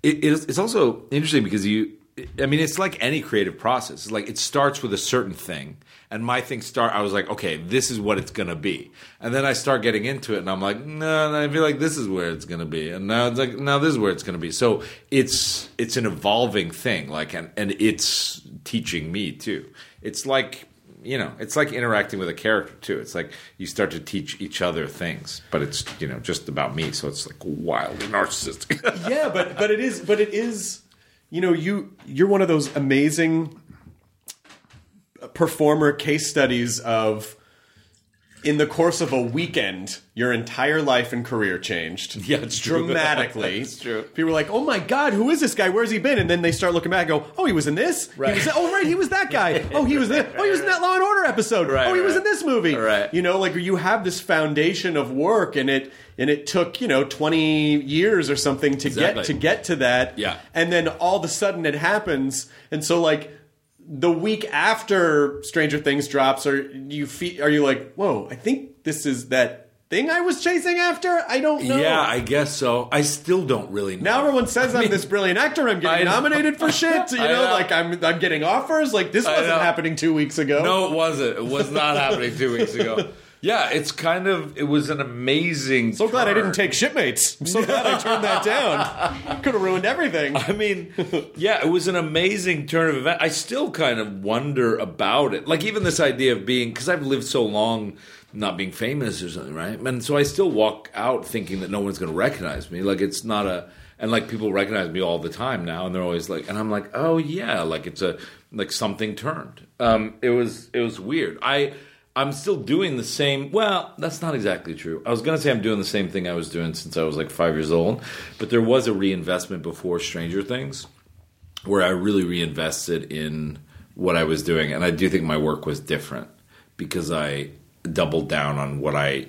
it, it's, also interesting because you, I mean, it's like any creative process. It's like it starts with a certain thing, and my thing start. I was like, okay, this is what it's gonna be, and then I start getting into it, and I'm like, no, no I feel like this is where it's gonna be, and now it's like, now this is where it's gonna be. So it's it's an evolving thing, like, and and it's teaching me too. It's like you know, it's like interacting with a character too. It's like you start to teach each other things, but it's you know just about me, so it's like wildly narcissistic. yeah, but but it is but it is you know you you're one of those amazing performer case studies of in the course of a weekend your entire life and career changed Yeah, it's true. dramatically It's true. people were like oh my god who is this guy where's he been and then they start looking back and go oh he was in this Right. he was, oh right he was that guy oh he was oh he was in that law and order episode Right, oh he was in this movie Right. you know like you have this foundation of work and it and it took you know 20 years or something to Exactly. get to get to that Yeah. and then all of a sudden it happens and so like the week after stranger things drops are you feel are you like whoa i think this is that thing i was chasing after i don't know yeah, I guess so. I still don't really know. now everyone says I'm this brilliant actor. I'm getting nominated for shit. You know, know. like I'm I'm getting offers. Like this wasn't happening two weeks ago. No, it wasn't. It was not happening two weeks ago. Yeah, it's kind of. It was an amazing. So glad I didn't take shipmates. I'm so glad I turned that down. Could have ruined everything. I mean, yeah, it was an amazing turn of event. I still kind of wonder about it. Like even this idea of being because I've lived so long not being famous or something, right? And so I still walk out thinking that no one's going to recognize me. Like it's not a and like people recognize me all the time now and they're always like and I'm like, "Oh yeah, like it's a like something turned." Um it was it was weird. I I'm still doing the same. Well, that's not exactly true. I was going to say I'm doing the same thing I was doing since I was like five years old, but there was a reinvestment before Stranger Things where I really reinvested in what I was doing, and I do think my work was different because I doubled down on what I,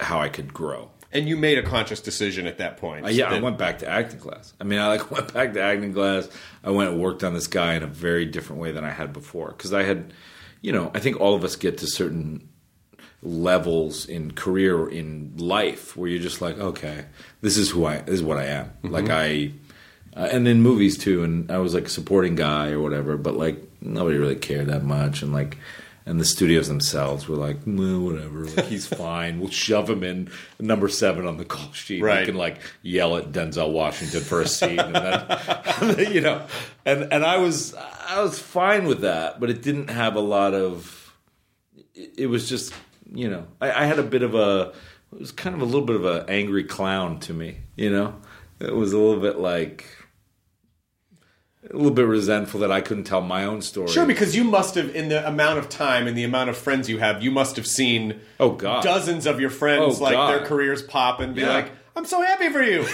how I could grow. And you made a conscious decision at that point. Uh, yeah, I went back to acting class. I mean, I like went back to acting class. I went and worked on this guy in a very different way than I had before because I had, you know, I think all of us get to certain levels in career or in life where you're just like, okay, this is who I, this is what I am. Like I, uh, and in movies too. And I was like a supporting guy or whatever, but like nobody really cared that much. And like, And the studios themselves were like, well, whatever, like, he's fine. We'll shove him in number seven on the call sheet. Right. We can like yell at Denzel Washington for a scene, and then you know, and and I was I was fine with that, but it didn't have a lot of. It, was just you know, I, I had a bit of a. It was kind of a little bit of an angry clown to me, you know. It was a little bit like a little bit resentful that I couldn't tell my own story. Sure, because you must have, in the amount of time and the amount of friends you have, you must have seen Oh, God. dozens of your friends Oh, like God. their careers pop and be Yeah. like, "I'm so happy for you."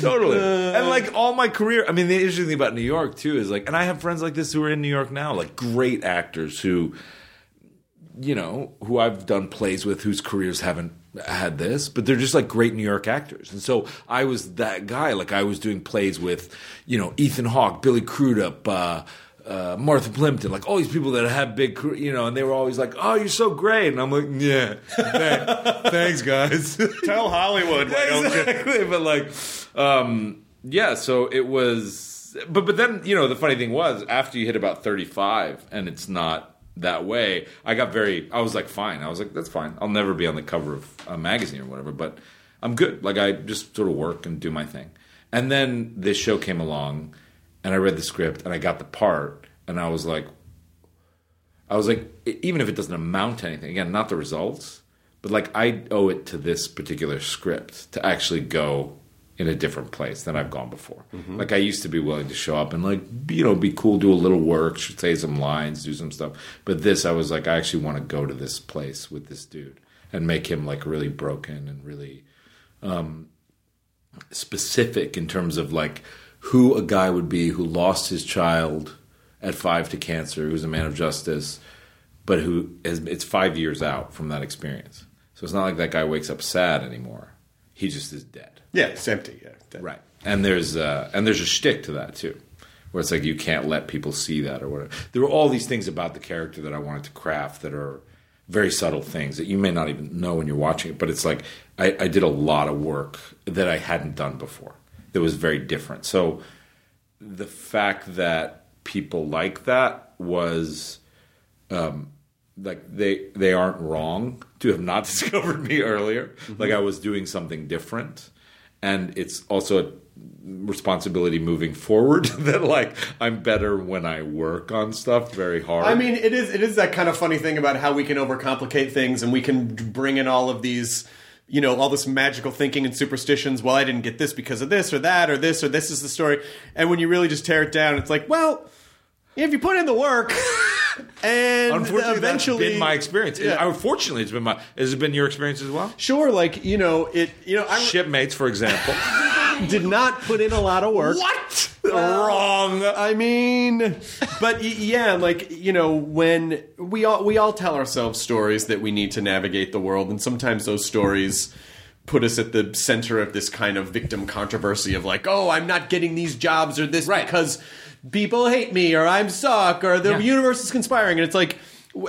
totally. Uh. and like all my career, I mean, the interesting thing about New York too is like, and I have friends like this who are in New York now, like great actors who, you know, who I've done plays with whose careers haven't had this, but they're just like great New York actors. And so I was that guy. Like I was doing plays with, you know, Ethan Hawke, Billy Crudup, uh, uh, Martha Plimpton, like all these people that had big, you know, and they were always like, "Oh, you're so great," and I'm like, "Yeah, thanks, thanks guys." Tell Hollywood, why don't you? exactly. But like, um, yeah. So it was, but but then you know the funny thing was after you hit about thirty five and it's not that way. I got very. I was like, fine. I was like, that's fine. I'll never be on the cover of a magazine or whatever, but I'm good. Like I just sort of work and do my thing. And then this show came along, and I read the script and I got the part, and I was like, I was like, even if it doesn't amount to anything, again, not the results, but like I owe it to this particular script to actually go in a different place than I've gone before. Mm-hmm. Like I used to be willing to show up and like you know be cool, do a little work, say some lines, do some stuff. But this, I was like, I actually want to go to this place with this dude and make him like really broken and really um, specific in terms of like who a guy would be who lost his child at five to cancer, who's a man of justice, but who is it's five years out from that experience. So it's not like that guy wakes up sad anymore. He just is dead. Yeah, it's empty. Yeah, That- Right. And there's uh, and there's a shtick to that too, where it's like you can't let people see that or whatever. There were all these things about the character that I wanted to craft that are very subtle things that you may not even know when you're watching it. But it's like I, I did a lot of work that I hadn't done before. That was very different. So the fact that people like that was um, like they they aren't wrong to have not discovered me earlier. Like I was doing something different, and it's also a responsibility moving forward that like I'm better when I work on stuff very hard. I mean, it is it is that kind of funny thing about how we can overcomplicate things and we can bring in all of these, you know, all this magical thinking and superstitions. Well, I didn't get this because of this or that or this or this is the story. And when you really just tear it down, it's like, well, if you put in the work, and unfortunately, eventually, that's been my experience. Yeah. Unfortunately, it's been my. Has it been your experience as well? sure, like you know, it. You know, I Shipmates, for example. did not put in a lot of work. what? Well, Wrong. I mean, but yeah, like you know, when we all we all tell ourselves stories that we need to navigate the world, and sometimes those stories put us at the center of this kind of victim controversy of like, oh, I'm not getting these jobs or this Right. because people hate me or I'm suck or the Yeah. universe is conspiring, and it's like,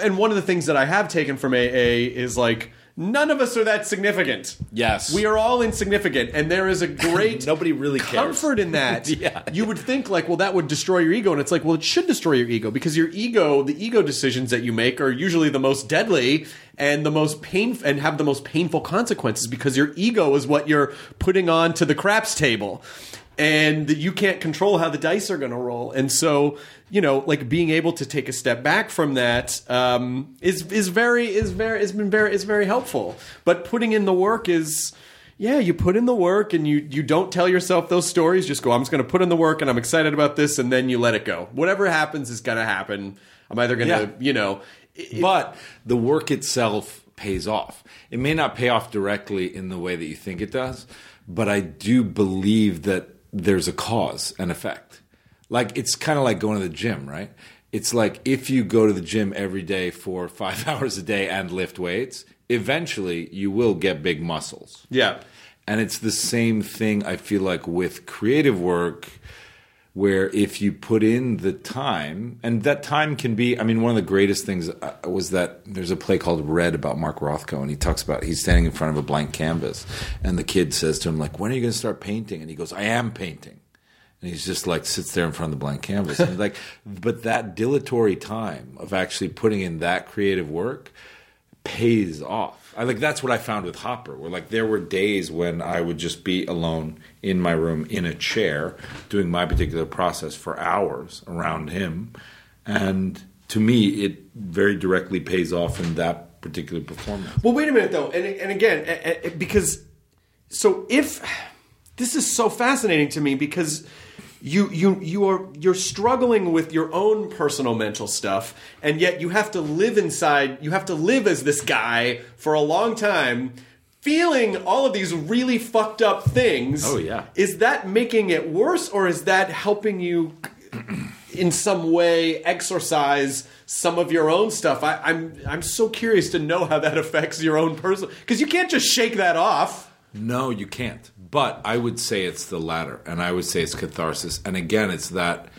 and one of the things that I have taken from AA is like. None of us are that significant. Yes. We are all insignificant, and there is a great Nobody really cares. comfort in that. Yeah. You would think like, well, that would destroy your ego, and it's like, well, it should destroy your ego because your ego, the ego decisions that you make, are usually the most deadly and the most painful, and have the most painful consequences because your ego is what you're putting on to the craps table, and you can't control how the dice are going to roll, and so. You know, like being able to take a step back from that um, is is very is very has been very is very helpful. But putting in the work is yeah, you put in the work and you you don't tell yourself those stories. Just go, I'm just going to put in the work and I'm excited about this, and then you let it go. Whatever happens is going to happen. I'm either going to, Yeah. you know, it- but the work itself pays off. It may not pay off directly in the way that you think it does, but I do believe that there's a cause and effect. Like it's kind of like going to the gym, right? It's like if you go to the gym every day for five hours a day and lift weights, eventually you will get big muscles. yeah, And it's the same thing I feel like with creative work where if you put in the time and that time can be I mean one of the greatest things uh, was that there's a play called Red about Mark Rothko and he talks about he's standing in front of a blank canvas and the kid says to him like when are you going to start painting and he goes I am painting And he's just like sits there in front of the blank canvas. And like, but that dilatory time of actually putting in that creative work pays off. I like that's what I found with Hopper. Where like there were days when I would just be alone in my room in a chair doing my particular process for hours around him, and to me it very directly pays off in that particular performance. Well, wait a minute though, and and again, because so if this is so fascinating to me because you you you are you're struggling with your own personal mental stuff, and yet you have to live inside. You have to live as this guy for a long time. Feeling all of these really fucked up things. Oh, yeah. Is that making it worse, or is that helping you in some way exorcise some of your own stuff. I, I'm I'm so curious to know how that affects your own personal because you can't just shake that off. No, you can't. But I would say it's the latter, and I would say it's catharsis. And again, it's that.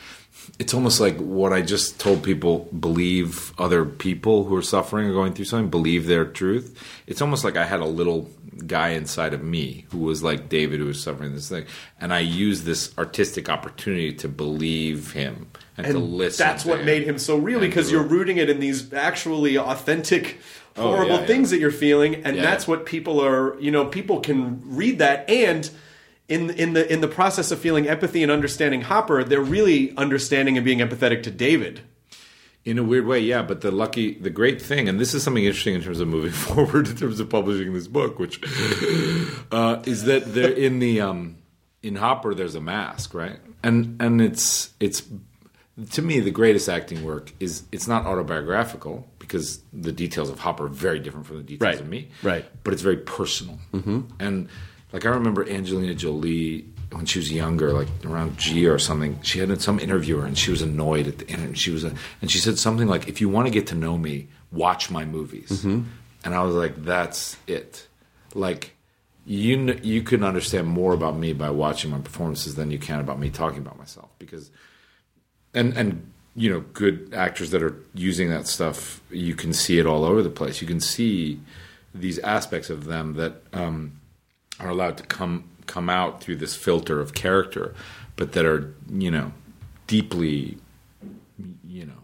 It's almost like what I just told people: believe other people who are suffering or going through something, believe their truth. It's almost like I had a little guy inside of me who was like David, who was suffering this thing, and I used this artistic opportunity to believe him and, to listen. That's to what him. made him so real because you're rooting it in these actually authentic Oh, horrible yeah, yeah. things that you're feeling and Yeah. that's what people are you know people can read that and in in the in the process of feeling empathy and understanding Hopper they're really understanding and being empathetic to David In a weird way, yeah. But the lucky, the great thing, and this is something interesting in terms of moving forward, in terms of publishing this book, which uh, is that there in the um, in Hopper, there's a mask, right? And and it's it's to me the greatest acting work is it's not autobiographical because the details of Hopper are very different from the details Right, of me, right. But it's very personal, mm-hmm. and like I remember Angelina Jolie when she was younger, like around Gia or something, she had some interviewer and she was annoyed at the end. And she was, a, and she said something like, "If you want to get to know me, watch my movies." And I was like, "That's it." Like you, you can understand more about me by watching my performances than you can about me talking about myself because, and and you know, good actors that are using that stuff, you can see it all over the place. You can see these aspects of them that. Um, are allowed to come come out through this filter of character, but that are you know deeply you know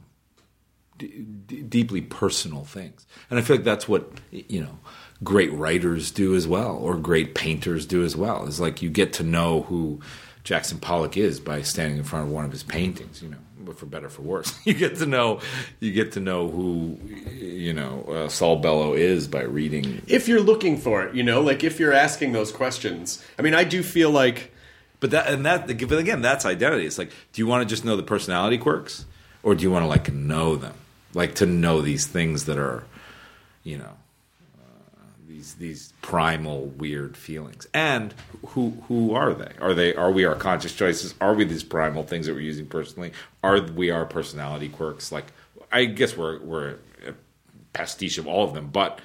d- d- deeply personal things, and I feel like that's what you know great writers do as well, or great painters do as well. Is like you get to know who Jackson Pollock is by standing in front of one of his paintings, you know. But for better, for worse, you get to know you get to know who you know uh, Saul Bellow is by reading. If you're looking for it you know like if you're asking those questions. I mean I do feel like But that and that but again, that's identity. It's like, do you want to just know the personality quirks, or do you want to like know them, like to know these things that are, you know, these primal weird feelings? And who who are they? Are they are we our conscious choices? Are we these primal things that we're using personally? Are we our personality quirks? Like, I guess we're we're a pastiche of all of them, but.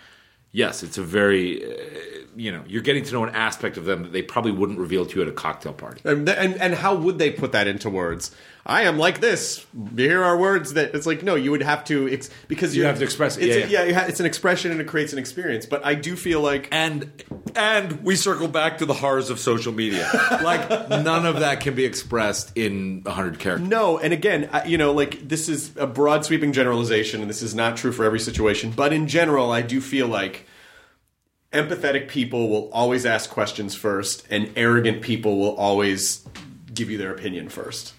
Yes, it's a very, uh, you know, you're getting to know an aspect of them that they probably wouldn't reveal to you at a cocktail party. And, and and how would they put that into words? I am like this. Here are words that it's like no, you would have to ex- because You have to express it. It's Yeah, a- yeah. ha- it's an expression and it creates an experience. But I do feel like and and we circle back to the horrors of social media. like none of that can be expressed in hundred characters. no. And again, I, you know, like this is a broad sweeping generalization, and this is not true for every situation. But in general, I do feel like empathetic people will always ask questions first, and arrogant people will always give you their opinion first.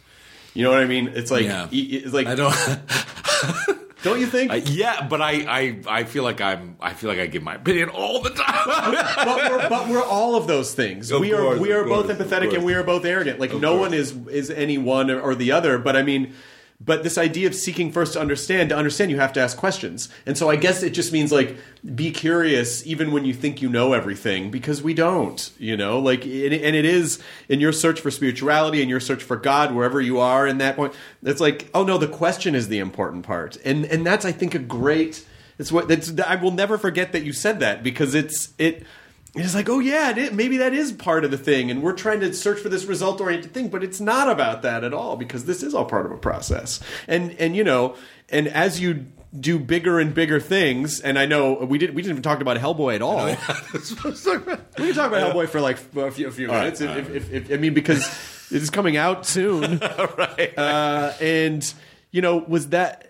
You know what I mean? It's like Yeah. it's like I don't. don't you think? I, yeah, but I, I I feel like I'm I feel like I give my opinion all the time. but, we're, but we're all of those things. Of we are we are of both empathetic and we are both arrogant. Like no course. one is is any one or, or the other. But I mean, but this idea of seeking first to understand, to understand, you have to ask questions. And so I guess it just means like be curious, even when you think you know everything, because we don't. You know, like and it is in your search for spirituality and your search for God, wherever you are in that point. It's like, oh no, the question is the important part, and and that's I think a great. It's what that's. I will never forget that you said that because it's it. It's like, oh yeah, is, maybe that is part of the thing, and we're trying to search for this result-oriented thing, but it's not about that at all because this is all part of a process. And and you know, and as you do bigger and bigger things, and I know we didn't we didn't even talk about Hellboy at all. we can talk about Hellboy for like a few, a few right, minutes, right. if, if, if, I mean, because it is coming out soon. right. Uh, and you know, was that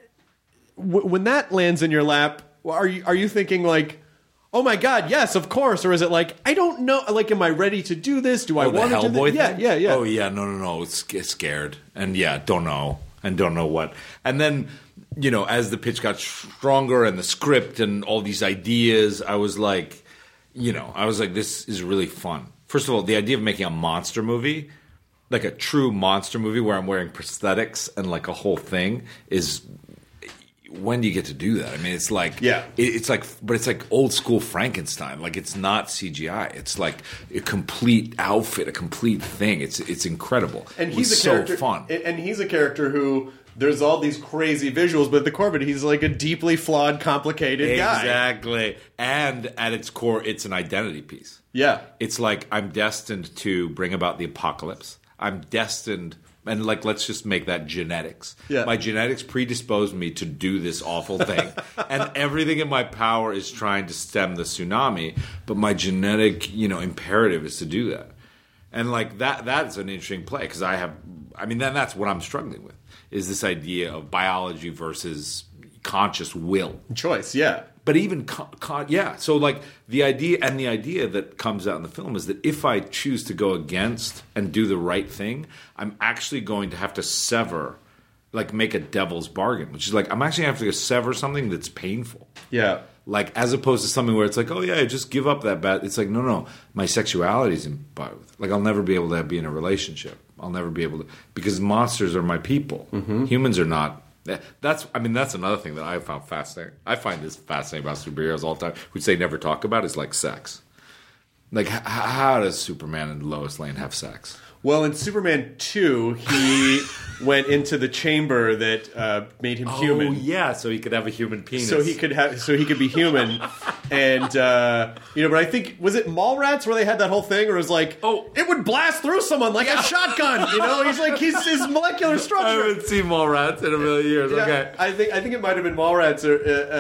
w- when that lands in your lap? Are you are you thinking like, oh my god, yes, of course, or is it like I don't know? Like, am I ready to do this? Do I Oh, want to do this? Yeah, thing? yeah, yeah. Oh yeah, no, no, no. It's sc- scared and yeah, don't know and don't know what. And then you know, as the pitch got stronger and the script and all these ideas, I was like, you know, I was like, this is really fun. First of all, the idea of making a monster movie, like a true monster movie where I'm wearing prosthetics and like a whole thing, is when do you get to do that? I mean, it's like Yeah. it- it's like, but it's like old school Frankenstein. Like it's not CGI. It's like a complete outfit, a complete thing. It's it's incredible. and he's so character, fun. and- he's a character who there's all these crazy visuals, but at the core of it, he's like a deeply flawed, complicated guy. Exactly. And at its core, it's an identity piece. Yeah, It's like I'm destined to bring about the apocalypse. I'm destined, and like let's just make that genetics. Yeah. My genetics predisposed me to do this awful thing, and everything in my power is trying to stem the tsunami. But my genetic, you know, imperative is to do that. And like that, that's an interesting play because I have, I mean, then that's what I'm struggling with is this idea of biology versus conscious will. Choice. Yeah, but even con- con- yeah. So like the idea and the idea that comes out in the film is that if i choose to go against and do the right thing i'm actually going to have to sever like make a devil's bargain which is like i'm actually going to have to sever something that's painful. Yeah. like as opposed to something where it's like oh yeah just give up that bad it's like no no my sexuality is in both like i'll never be able to be in a relationship. I'll never be able to because monsters are my people. Mm-hmm. Humans are not that's i mean that's another thing that i found fascinating i find this fascinating about superheroes all the time which they never talk about is like sex. Like h- how does superman and lois lane have sex? Well, in Superman 2, he went into the chamber that uh, made him human. oh yeah so he could have a human penis So he could have, so he could be human, and uh, you know. But I think was it Mallrats where they had that whole thing, or it was like, Oh. it would blast through someone like a shotgun. You know, he's like he's his molecular structure. i haven't seen Mallrats in a million years Yeah, okay I think I think it might have been Mallrats, or uh,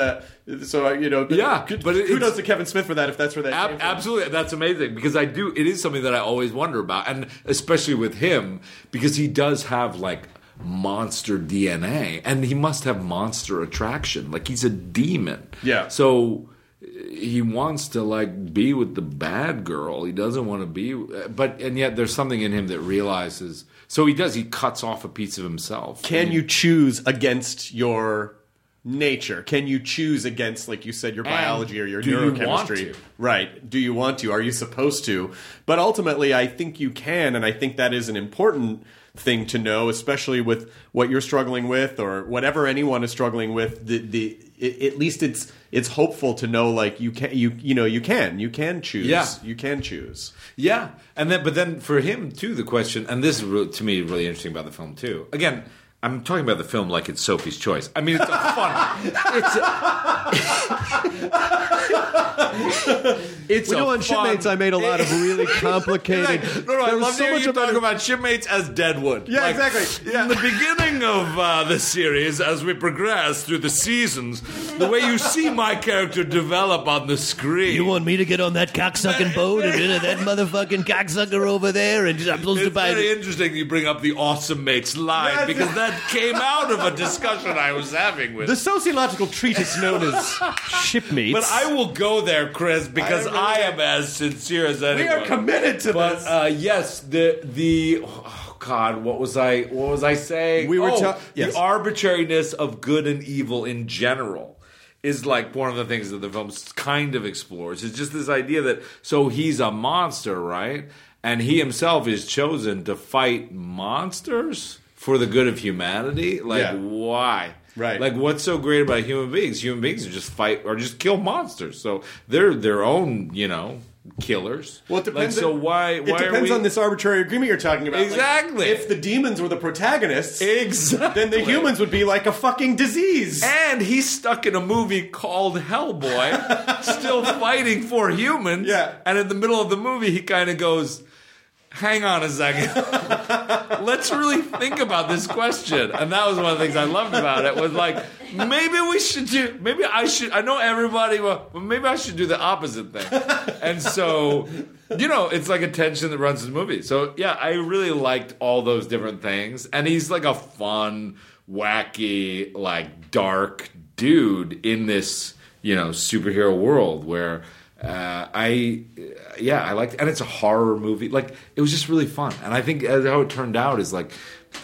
uh, so you know. Yeah, good- but it- kudos to Kevin Smith for that. If that's where that Ab- came from. absolutely, that's amazing because I do. It is something that I always wonder about, and especially with him because he does have like monster DNA, and he must have monster attraction. Like he's a demon. Yeah. So uh, he wants to like be with the bad girl. He doesn't want to be, but and yet there's something in him that realizes. So he does. He cuts off a piece of himself. Can you choose against your nature? Can you choose against, like you said, your biology or your do you want neurochemistry? to? Right. Do you want to? Are you supposed to? But ultimately, I think you can, and I think that is an important thing to know, especially with what you're struggling with or whatever anyone is struggling with. The the i at least it's it's hopeful to know like you can you you know you can you can choose Yeah. you can choose Yeah, and then but then for him too, the question, and this is to me really interesting about the film too. Again, I'm talking about the film like it's Sophie's Choice. I mean, it's a fun. It's a, it's We a know on fun- Shipmates I made a lot of really complicated. Like, no, no, I love so much you about talk about shipmates as Deadwood. Yeah, exactly. Yeah. In the beginning of uh, the series, as we progress through the seasons, the way you see my character develop on the screen. You want me to get on that cocksucking boat and into that motherfucking cocksucker over there and just, I'm supposed to It's buy very interesting you bring up the awesome mates line Yes. because that came out of a discussion I was having with. The sociological treatise known as Shipmates. but I will go there, Chris, because I I, am as sincere as anyone. we are committed to But this. uh, yes, the the oh God, what was I? What was I saying? We were oh, ta- yes. the arbitrariness of good and evil in general is like one of the things that the film kind of explores. It's just this idea that so he's a monster, right? And he himself is chosen to fight monsters for the good of humanity. Like Yeah. why? Right. Like what's so great about human beings? Human beings just fight or just kill monsters. So they're their own, you know, killers. Well, it depends. Like, so why? It why are depends we- on this arbitrary agreement you're talking about. Like, Exactly. if the demons were the protagonists, Exactly. then the humans would be like a fucking disease. And he's stuck in a movie called Hellboy, still fighting for humans. Yeah. And in the middle of the movie, he kind of goes, hang on a second. Let's really think about this question. And that was one of the things I loved about it was like, maybe we should do, maybe I should, I know everybody, well, but maybe I should do the opposite thing. And so, you know, it's like a tension that runs in the movie. So yeah, I really liked all those different things. And he's like a fun, wacky, like dark dude in this, you know, superhero world where uh, I, yeah, I liked, and it's a horror movie. Like it was just really fun, and I think uh, how it turned out is like,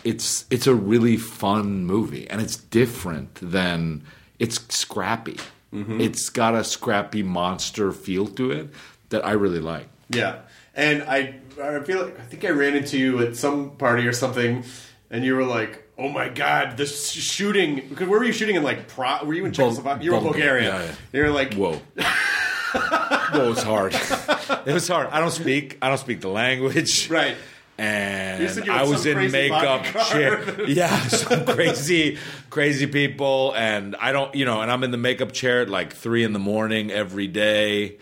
it's it's a really fun movie, and it's different than it's scrappy. It's got a scrappy monster feel to it that I really like. Yeah, and I I feel like I think I ran into you at some party or something, and you were like. Oh my God! The sh- shooting. Because where were you shooting in? Like, Pro- were you in Czechoslovakia? You were in Bulgaria, yeah, yeah. You were like, Whoa. Whoa, it was hard. It was hard. I don't speak. I don't speak the language. Right. And You you I was in makeup chair. Yeah, some crazy, crazy people, and I don't, you know, and I'm in the makeup chair at like three in the morning every day.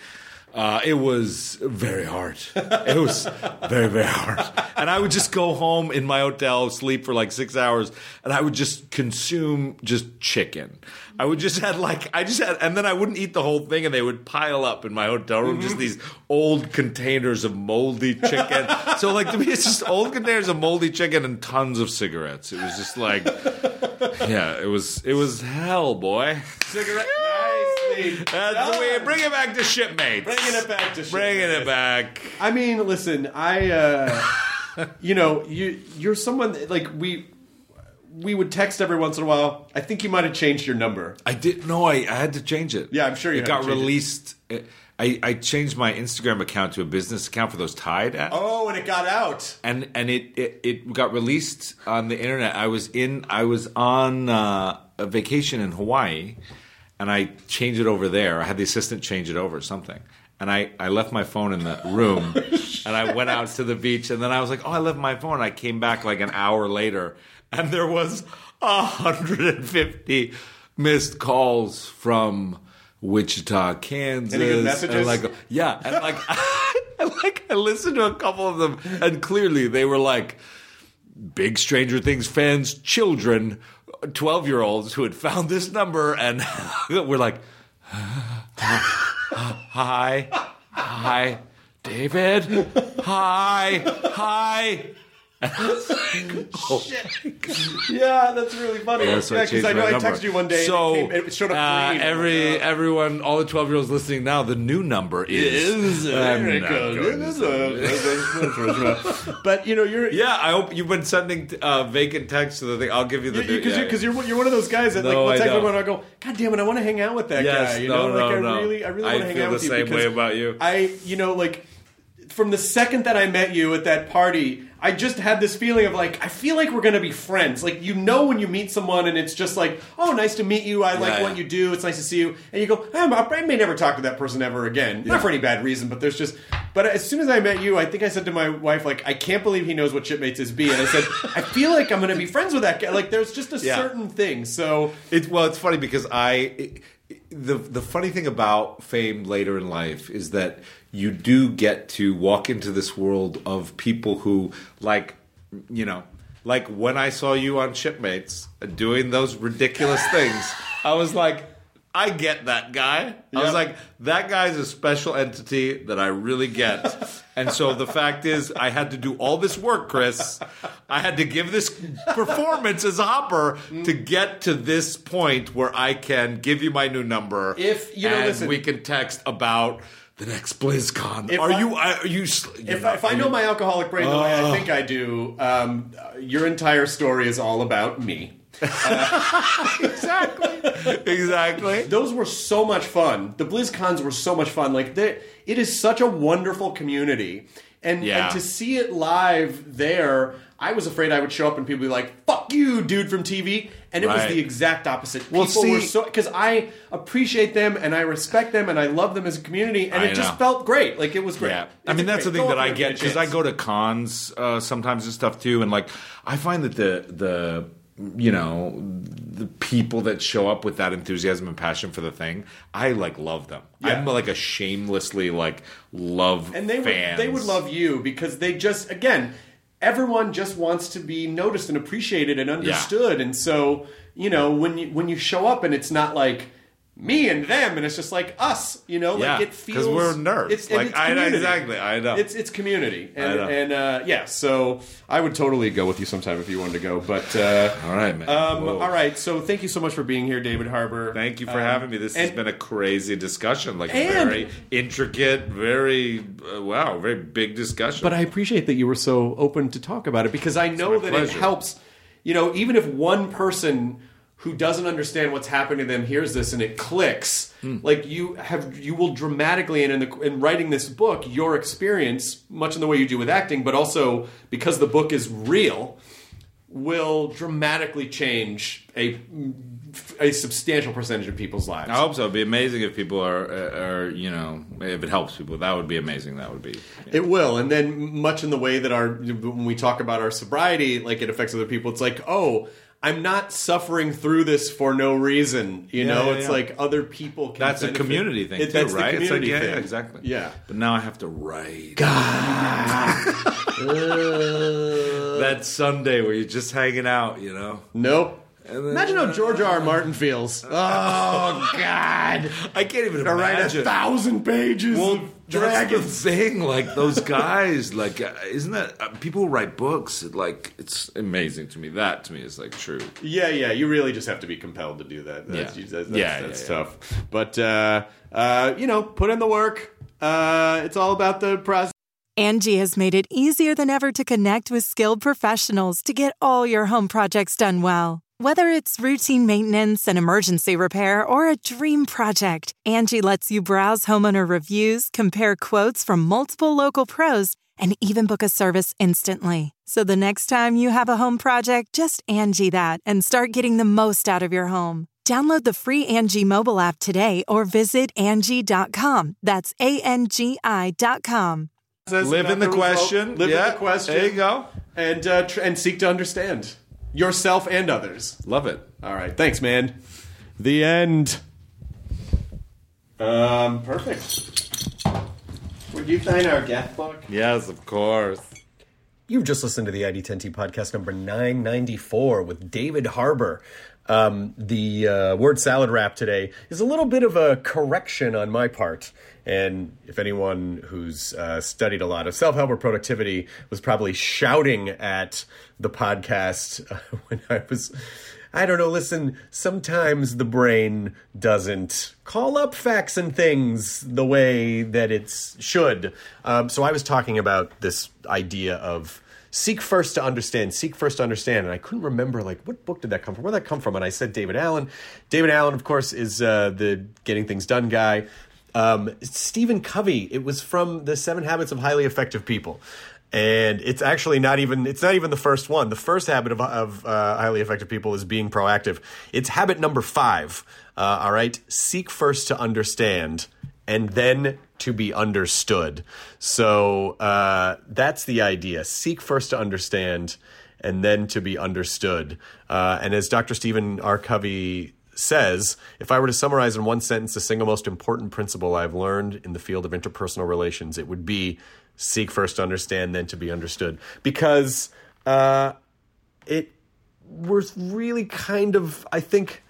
Uh, it was very hard. It was very, very hard. And I would just go home in my hotel, sleep for like six hours, and I would just consume just chicken. I would just had like I just had, and then I wouldn't eat the whole thing, and they would pile up in my hotel room, just these old containers of moldy chicken. so like to me, it's just old containers of moldy chicken and tons of cigarettes. It was just like, yeah, it was it was hell, boy. cigarette. Nicely. That's the way. Bring it back to shipmates. Bringing it back to shipmates. Bringing it back. I mean, listen, I, uh, you know, you you're someone that, like we we would text every once in a while. I think you might have changed your number. I did no. I, I had to change it. Yeah, I'm sure you it got to change it. released. I, I changed my Instagram account to a business account for those Tide ads. Oh, and it got out. and and it, it it got released on the internet. I was in I was on uh, a vacation in Hawaii, and I changed it over there. I had the assistant change it over something, and I I left my phone in the room, and I went out to the beach, and then I was like, oh, I left my phone. I came back like an hour later, and there was hundred and fifty missed calls from. Wichita, Kansas, Any good messages? and like yeah, and like, and like I listened to a couple of them, and clearly they were like big Stranger Things fans, children, twelve year olds who had found this number, and we're like, hi, hi, David, hi, hi. Oh, Yeah, that's really funny. Yeah, yeah, I because changed I know my I number. texted you one day. So and it, came, it showed up uh, green. every Yeah. everyone, all the twelve year olds listening now, the new number is. I'm not going to say. but you know, you're Yeah, I hope you've been sending uh, vacant texts to the thing. I'll give you the new. because yeah, you're, 'cause you're you're one of those guys that like No, we'll I text everyone I go, God damn it, I want to hang out with that Yes, guy. You no, know, no, like I really, I really want to hang feel out the with you. same way about you. I, you know, like from the second that I met you at that party, I just had this feeling of like I feel like we're gonna be friends. Like you know when you meet someone and it's just like, oh, nice to meet you. I like Yeah, what yeah. you do. It's nice to see you. And you go, "Um, I may never talk to that person ever again. Not for any bad reason, but there's just. But as soon as I met you, I think I said to my wife, like, I can't believe he knows what shipmates is B. And I said, I feel like I'm gonna be friends with that guy. Like, there's just a Yeah. certain thing. So It, well, it's funny because I the the funny thing about fame later in life is that you do get to walk into this world of people who like you know like when I saw you on Shipmates uh, doing those ridiculous things, I was like. I get that guy. I was like, that guy's a special entity that I really get. and so the fact is, I had to do all this work, Chris. I had to give this performance as Hopper to get to this point where I can give you my new number. If- you know, and listen. we can text about the next BlizzCon. If are I- you? Are you? if, not- if I know my alcoholic brain the way I think I do, um, your entire story is all about me. Exactly, exactly. Those were so much fun. The BlizzCons were so much fun. Like they- it is such a wonderful community, and, Yeah. and to see it live there, I was afraid I would show up and people would be like, "Fuck you, dude from TV," and it was the exact opposite. Well, people were so because I appreciate them and I respect them and I love them as a community, and I it just felt great. Like it was great. Yeah, It's I mean a that's the thing go that I and give it get because I go to cons uh, sometimes and stuff too, and like I find that the the you know the people that show up with that enthusiasm and passion for the thing, I like love them. Yeah. I'm like a shamelessly like love and they fans. would they would love you because they just again everyone just wants to be noticed and appreciated and understood and so you know when you when you show up and it's not like me and them and it's just like us you know Yeah, like it feels because we're nerds. it's, Like, it's I know exactly, I know. it's it's community and and uh, yeah so I would totally go with you sometime if you wanted to go but uh, All right, man. um, all right so thank you so much for being here David Harbour Thank you for Um, having me. This has been a crazy discussion, like And- very intricate, very uh, wow, very big discussion. But I appreciate that you were so open to talk about it because I know that it helps. You know, even if one person who doesn't understand what's happening to them hears this and it clicks, Hmm. like you have, you will dramatically and in the in writing this book, your experience, much in the way you do with acting, but also because the book is real, will dramatically change a a substantial percentage of people's lives. I hope so. It'd be amazing if people are, are you know, if it helps people. That would be amazing. That would be. It will, and then much in the way that our when we talk about our sobriety, like it affects other people. It's like, oh, I'm not suffering through this for no reason. You Yeah, know, yeah, it's yeah. like other people. Can That's a community thing It- too, right? It's like, yeah, thing. exactly. Yeah. But now I have to write. God That Sunday where you're just hanging out, you know. Nope. Then- Imagine how uh, George R. R. Martin feels. Oh God! I can't even To write a thousand pages Well, of that's the thing. Like those guys, like uh, isn't that uh, people who write books? Like it's amazing to me. That to me is like true. Yeah, yeah. You really just have to be compelled to do that. That's, Yeah. that's, Yeah, that's yeah, yeah. tough. But uh, uh, you know, put in the work. Uh, it's all about the process. Angi has made it easier than ever to connect with skilled professionals to get all your home projects done well. Whether it's routine maintenance, an emergency repair, or a dream project, Angi lets you browse homeowner reviews, compare quotes from multiple local pros, and even book a service instantly. So the next time you have a home project, just Angi that and start getting the most out of your home. Download the free Angi mobile app today or visit Angi.com. That's A N G I.com. Live in not the result. question. Live Yeah, in the question. There you go. and uh, tr- and seek to understand yourself and others. Love it. All right, thanks, man. The end. Um, perfect. Would you sign our guest book? Yes, of course. You've just listened to the ID10T podcast number 994 with David Harbour. Um, the uh, word salad wrap today is a little bit of a correction on my part. And if anyone who's uh, studied a lot of self help or productivity was probably shouting at the podcast uh, when I was. I don't know. Listen, sometimes the brain doesn't call up facts and things the way that it should. Um, so I was talking about this idea of seek first to understand, seek first to understand. And I couldn't remember, like, what book did that come from? Where did that come from? And I said David Allen. David Allen, of course, is uh, the Getting Things Done guy. Um, Stephen Covey, it was from the Seven Habits of Highly Effective People. And it's actually not even it's not even the first one. The first habit of, of uh, highly effective people is being proactive. It's habit number five uh, all right? Seek first to understand and then to be understood. So uh, that's the idea. Seek first to understand and then to be understood. Uh, and as dr stephen r. Covey says if I were to summarize in one sentence the single most important principle I've learned in the field of interpersonal relations, it would be seek first to understand, then to be understood. Because uh, it we're really kind of, I think,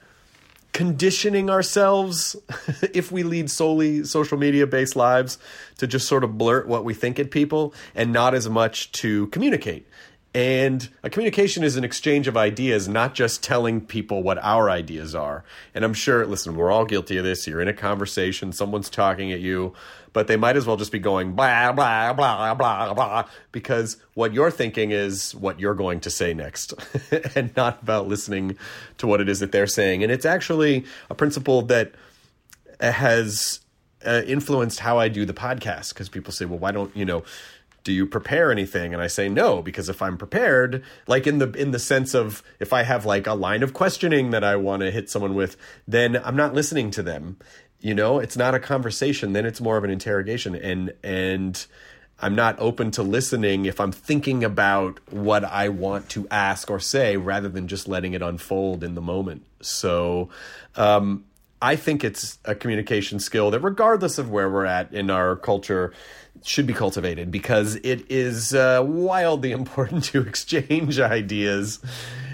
conditioning ourselves if we lead solely social media based lives to just sort of blurt what we think at people and not as much to communicate. And a communication is an exchange of ideas, not just telling people what our ideas are. And I'm sure, listen, we're all guilty of this. You're in a conversation, someone's talking at you, but they might as well just be going blah, blah, blah, blah, blah, because what you're thinking is what you're going to say next and not about listening to what it is that they're saying. And it's actually a principle that has uh, influenced how I do the podcast because people say, well, why don't, you know, do you prepare anything? And i say no because if i'm prepared like in the in the sense of if i have like a line of questioning that i want to hit someone with then i'm not listening to them. You know it's not a conversation then it's more of an interrogation. And and I'm not open to listening if I'm thinking about what I want to ask or say rather than just letting it unfold in the moment. So, um, I think it's a communication skill that, regardless of where we're at in our culture, should be cultivated because it is uh, wildly important to exchange ideas.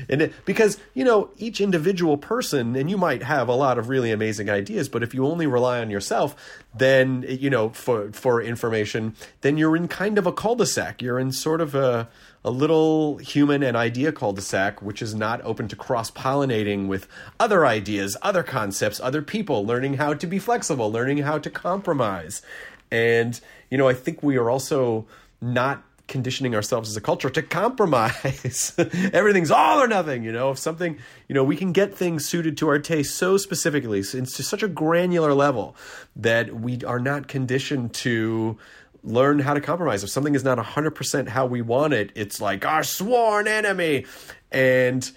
And it, because, you know, each individual person, and you might have a lot of really amazing ideas, but if you only rely on yourself, then, you know, for, for information, then you're in kind of a cul de sac. You're in sort of a, a little human and idea cul de sac, which is not open to cross pollinating with other ideas, other concepts, other people, learning how to be flexible, learning how to compromise. And, you know, I think we are also not conditioning ourselves as a culture to compromise. Everything's all or nothing, you know. If something, you know, we can get things suited to our taste so specifically, it's to such a granular level that we are not conditioned to learn how to compromise. If something is not 100% how we want it, it's like our sworn enemy. And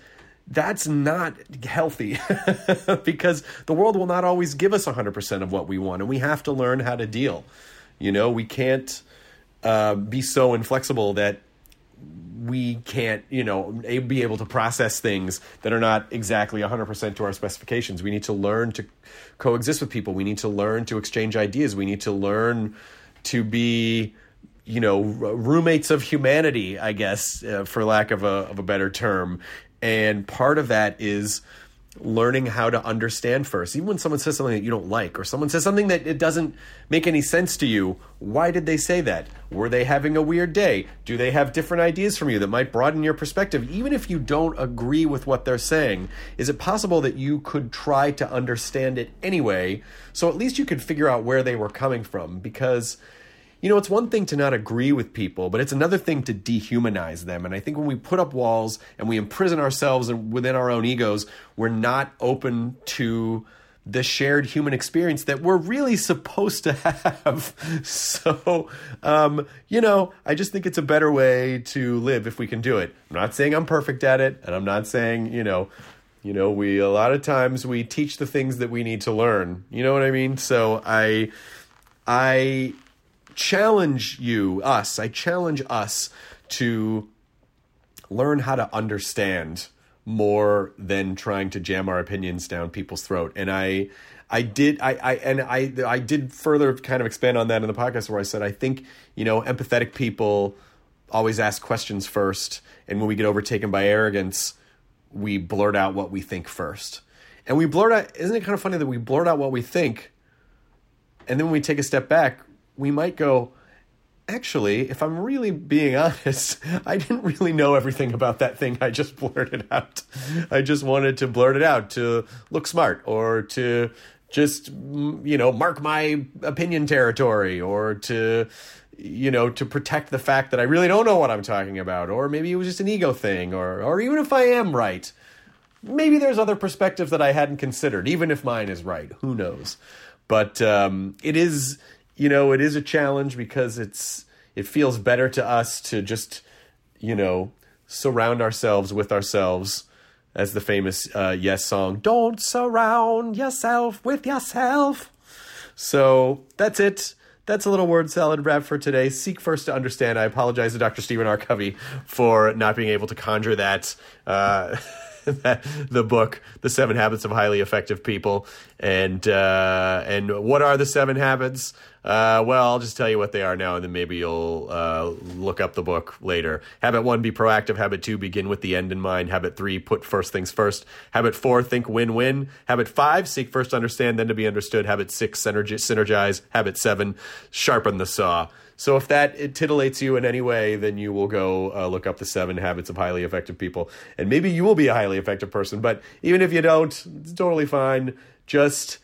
that's not healthy because the world will not always give us 100% of what we want and we have to learn how to deal you know we can't uh, be so inflexible that we can't you know be able to process things that are not exactly 100% to our specifications. We need to learn to coexist with people. We need to learn to exchange ideas. We need to learn to be you know roommates of humanity i guess uh, for lack of a of a better term. And part of that is learning how to understand first. Even when someone says something that you don't like, or someone says something that it doesn't make any sense to you, why did they say that? Were they having a weird day? Do they have different ideas from you that might broaden your perspective? Even if you don't agree with what they're saying, is it possible that you could try to understand it anyway? So at least you could figure out where they were coming from because you know, it's one thing to not agree with people, but it's another thing to dehumanize them. And I think when we put up walls and we imprison ourselves within our own egos, we're not open to the shared human experience that we're really supposed to have. So, um, you know, I just think it's a better way to live if we can do it. I'm not saying I'm perfect at it, and I'm not saying, you know, you know, we a lot of times we teach the things that we need to learn. You know what I mean? So I I challenge you, us, I challenge us to learn how to understand more than trying to jam our opinions down people's throat. And I I did I, I and I I did further kind of expand on that in the podcast where I said I think, you know, empathetic people always ask questions first, and when we get overtaken by arrogance, we blurt out what we think first. And we blurt out isn't it kind of funny that we blurt out what we think and then when we take a step back, we might go, actually, if I'm really being honest, I didn't really know everything about that thing I just blurted out. I just wanted to blurt it out to look smart or to just, you know, mark my opinion territory or to, you know, to protect the fact that I really don't know what I'm talking about. Or maybe it was just an ego thing or, or even if I am right. Maybe there's other perspectives that I hadn't considered, even if mine is right. Who knows? But um, it is you know, it is a challenge because it's it feels better to us to just, you know, surround ourselves with ourselves as the famous uh, Yes song, Don't surround yourself with yourself. So that's it. That's a little word salad wrap for today. Seek first to understand. I apologize to Dr. Stephen R. Covey for not being able to conjure that. Uh, the book, The Seven Habits of Highly Effective People, and uh, and what are the seven habits? Uh, well, I'll just tell you what they are now, and then maybe you'll uh, look up the book later. Habit one: be proactive. Habit two: begin with the end in mind. Habit three: put first things first. Habit four: think win-win. Habit five: seek first understand, then to be understood. Habit six: synergize. Habit seven: sharpen the saw. So if that it titillates you in any way, then you will go uh, look up the seven habits of highly effective people, and maybe you will be a highly effective person. But even if you don't, it's totally fine. Just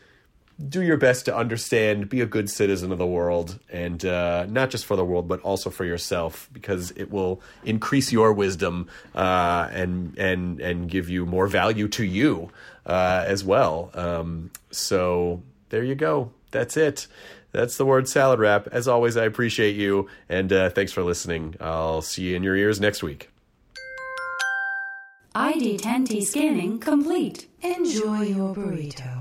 do your best to understand, be a good citizen of the world, and uh, not just for the world, but also for yourself, because it will increase your wisdom uh, and and and give you more value to you uh, as well. Um, so there you go. That's it that's the word salad wrap. As always, I appreciate you, and uh, thanks for listening. I'll see you in your ears next week. ID10T scanning complete. Enjoy your burrito.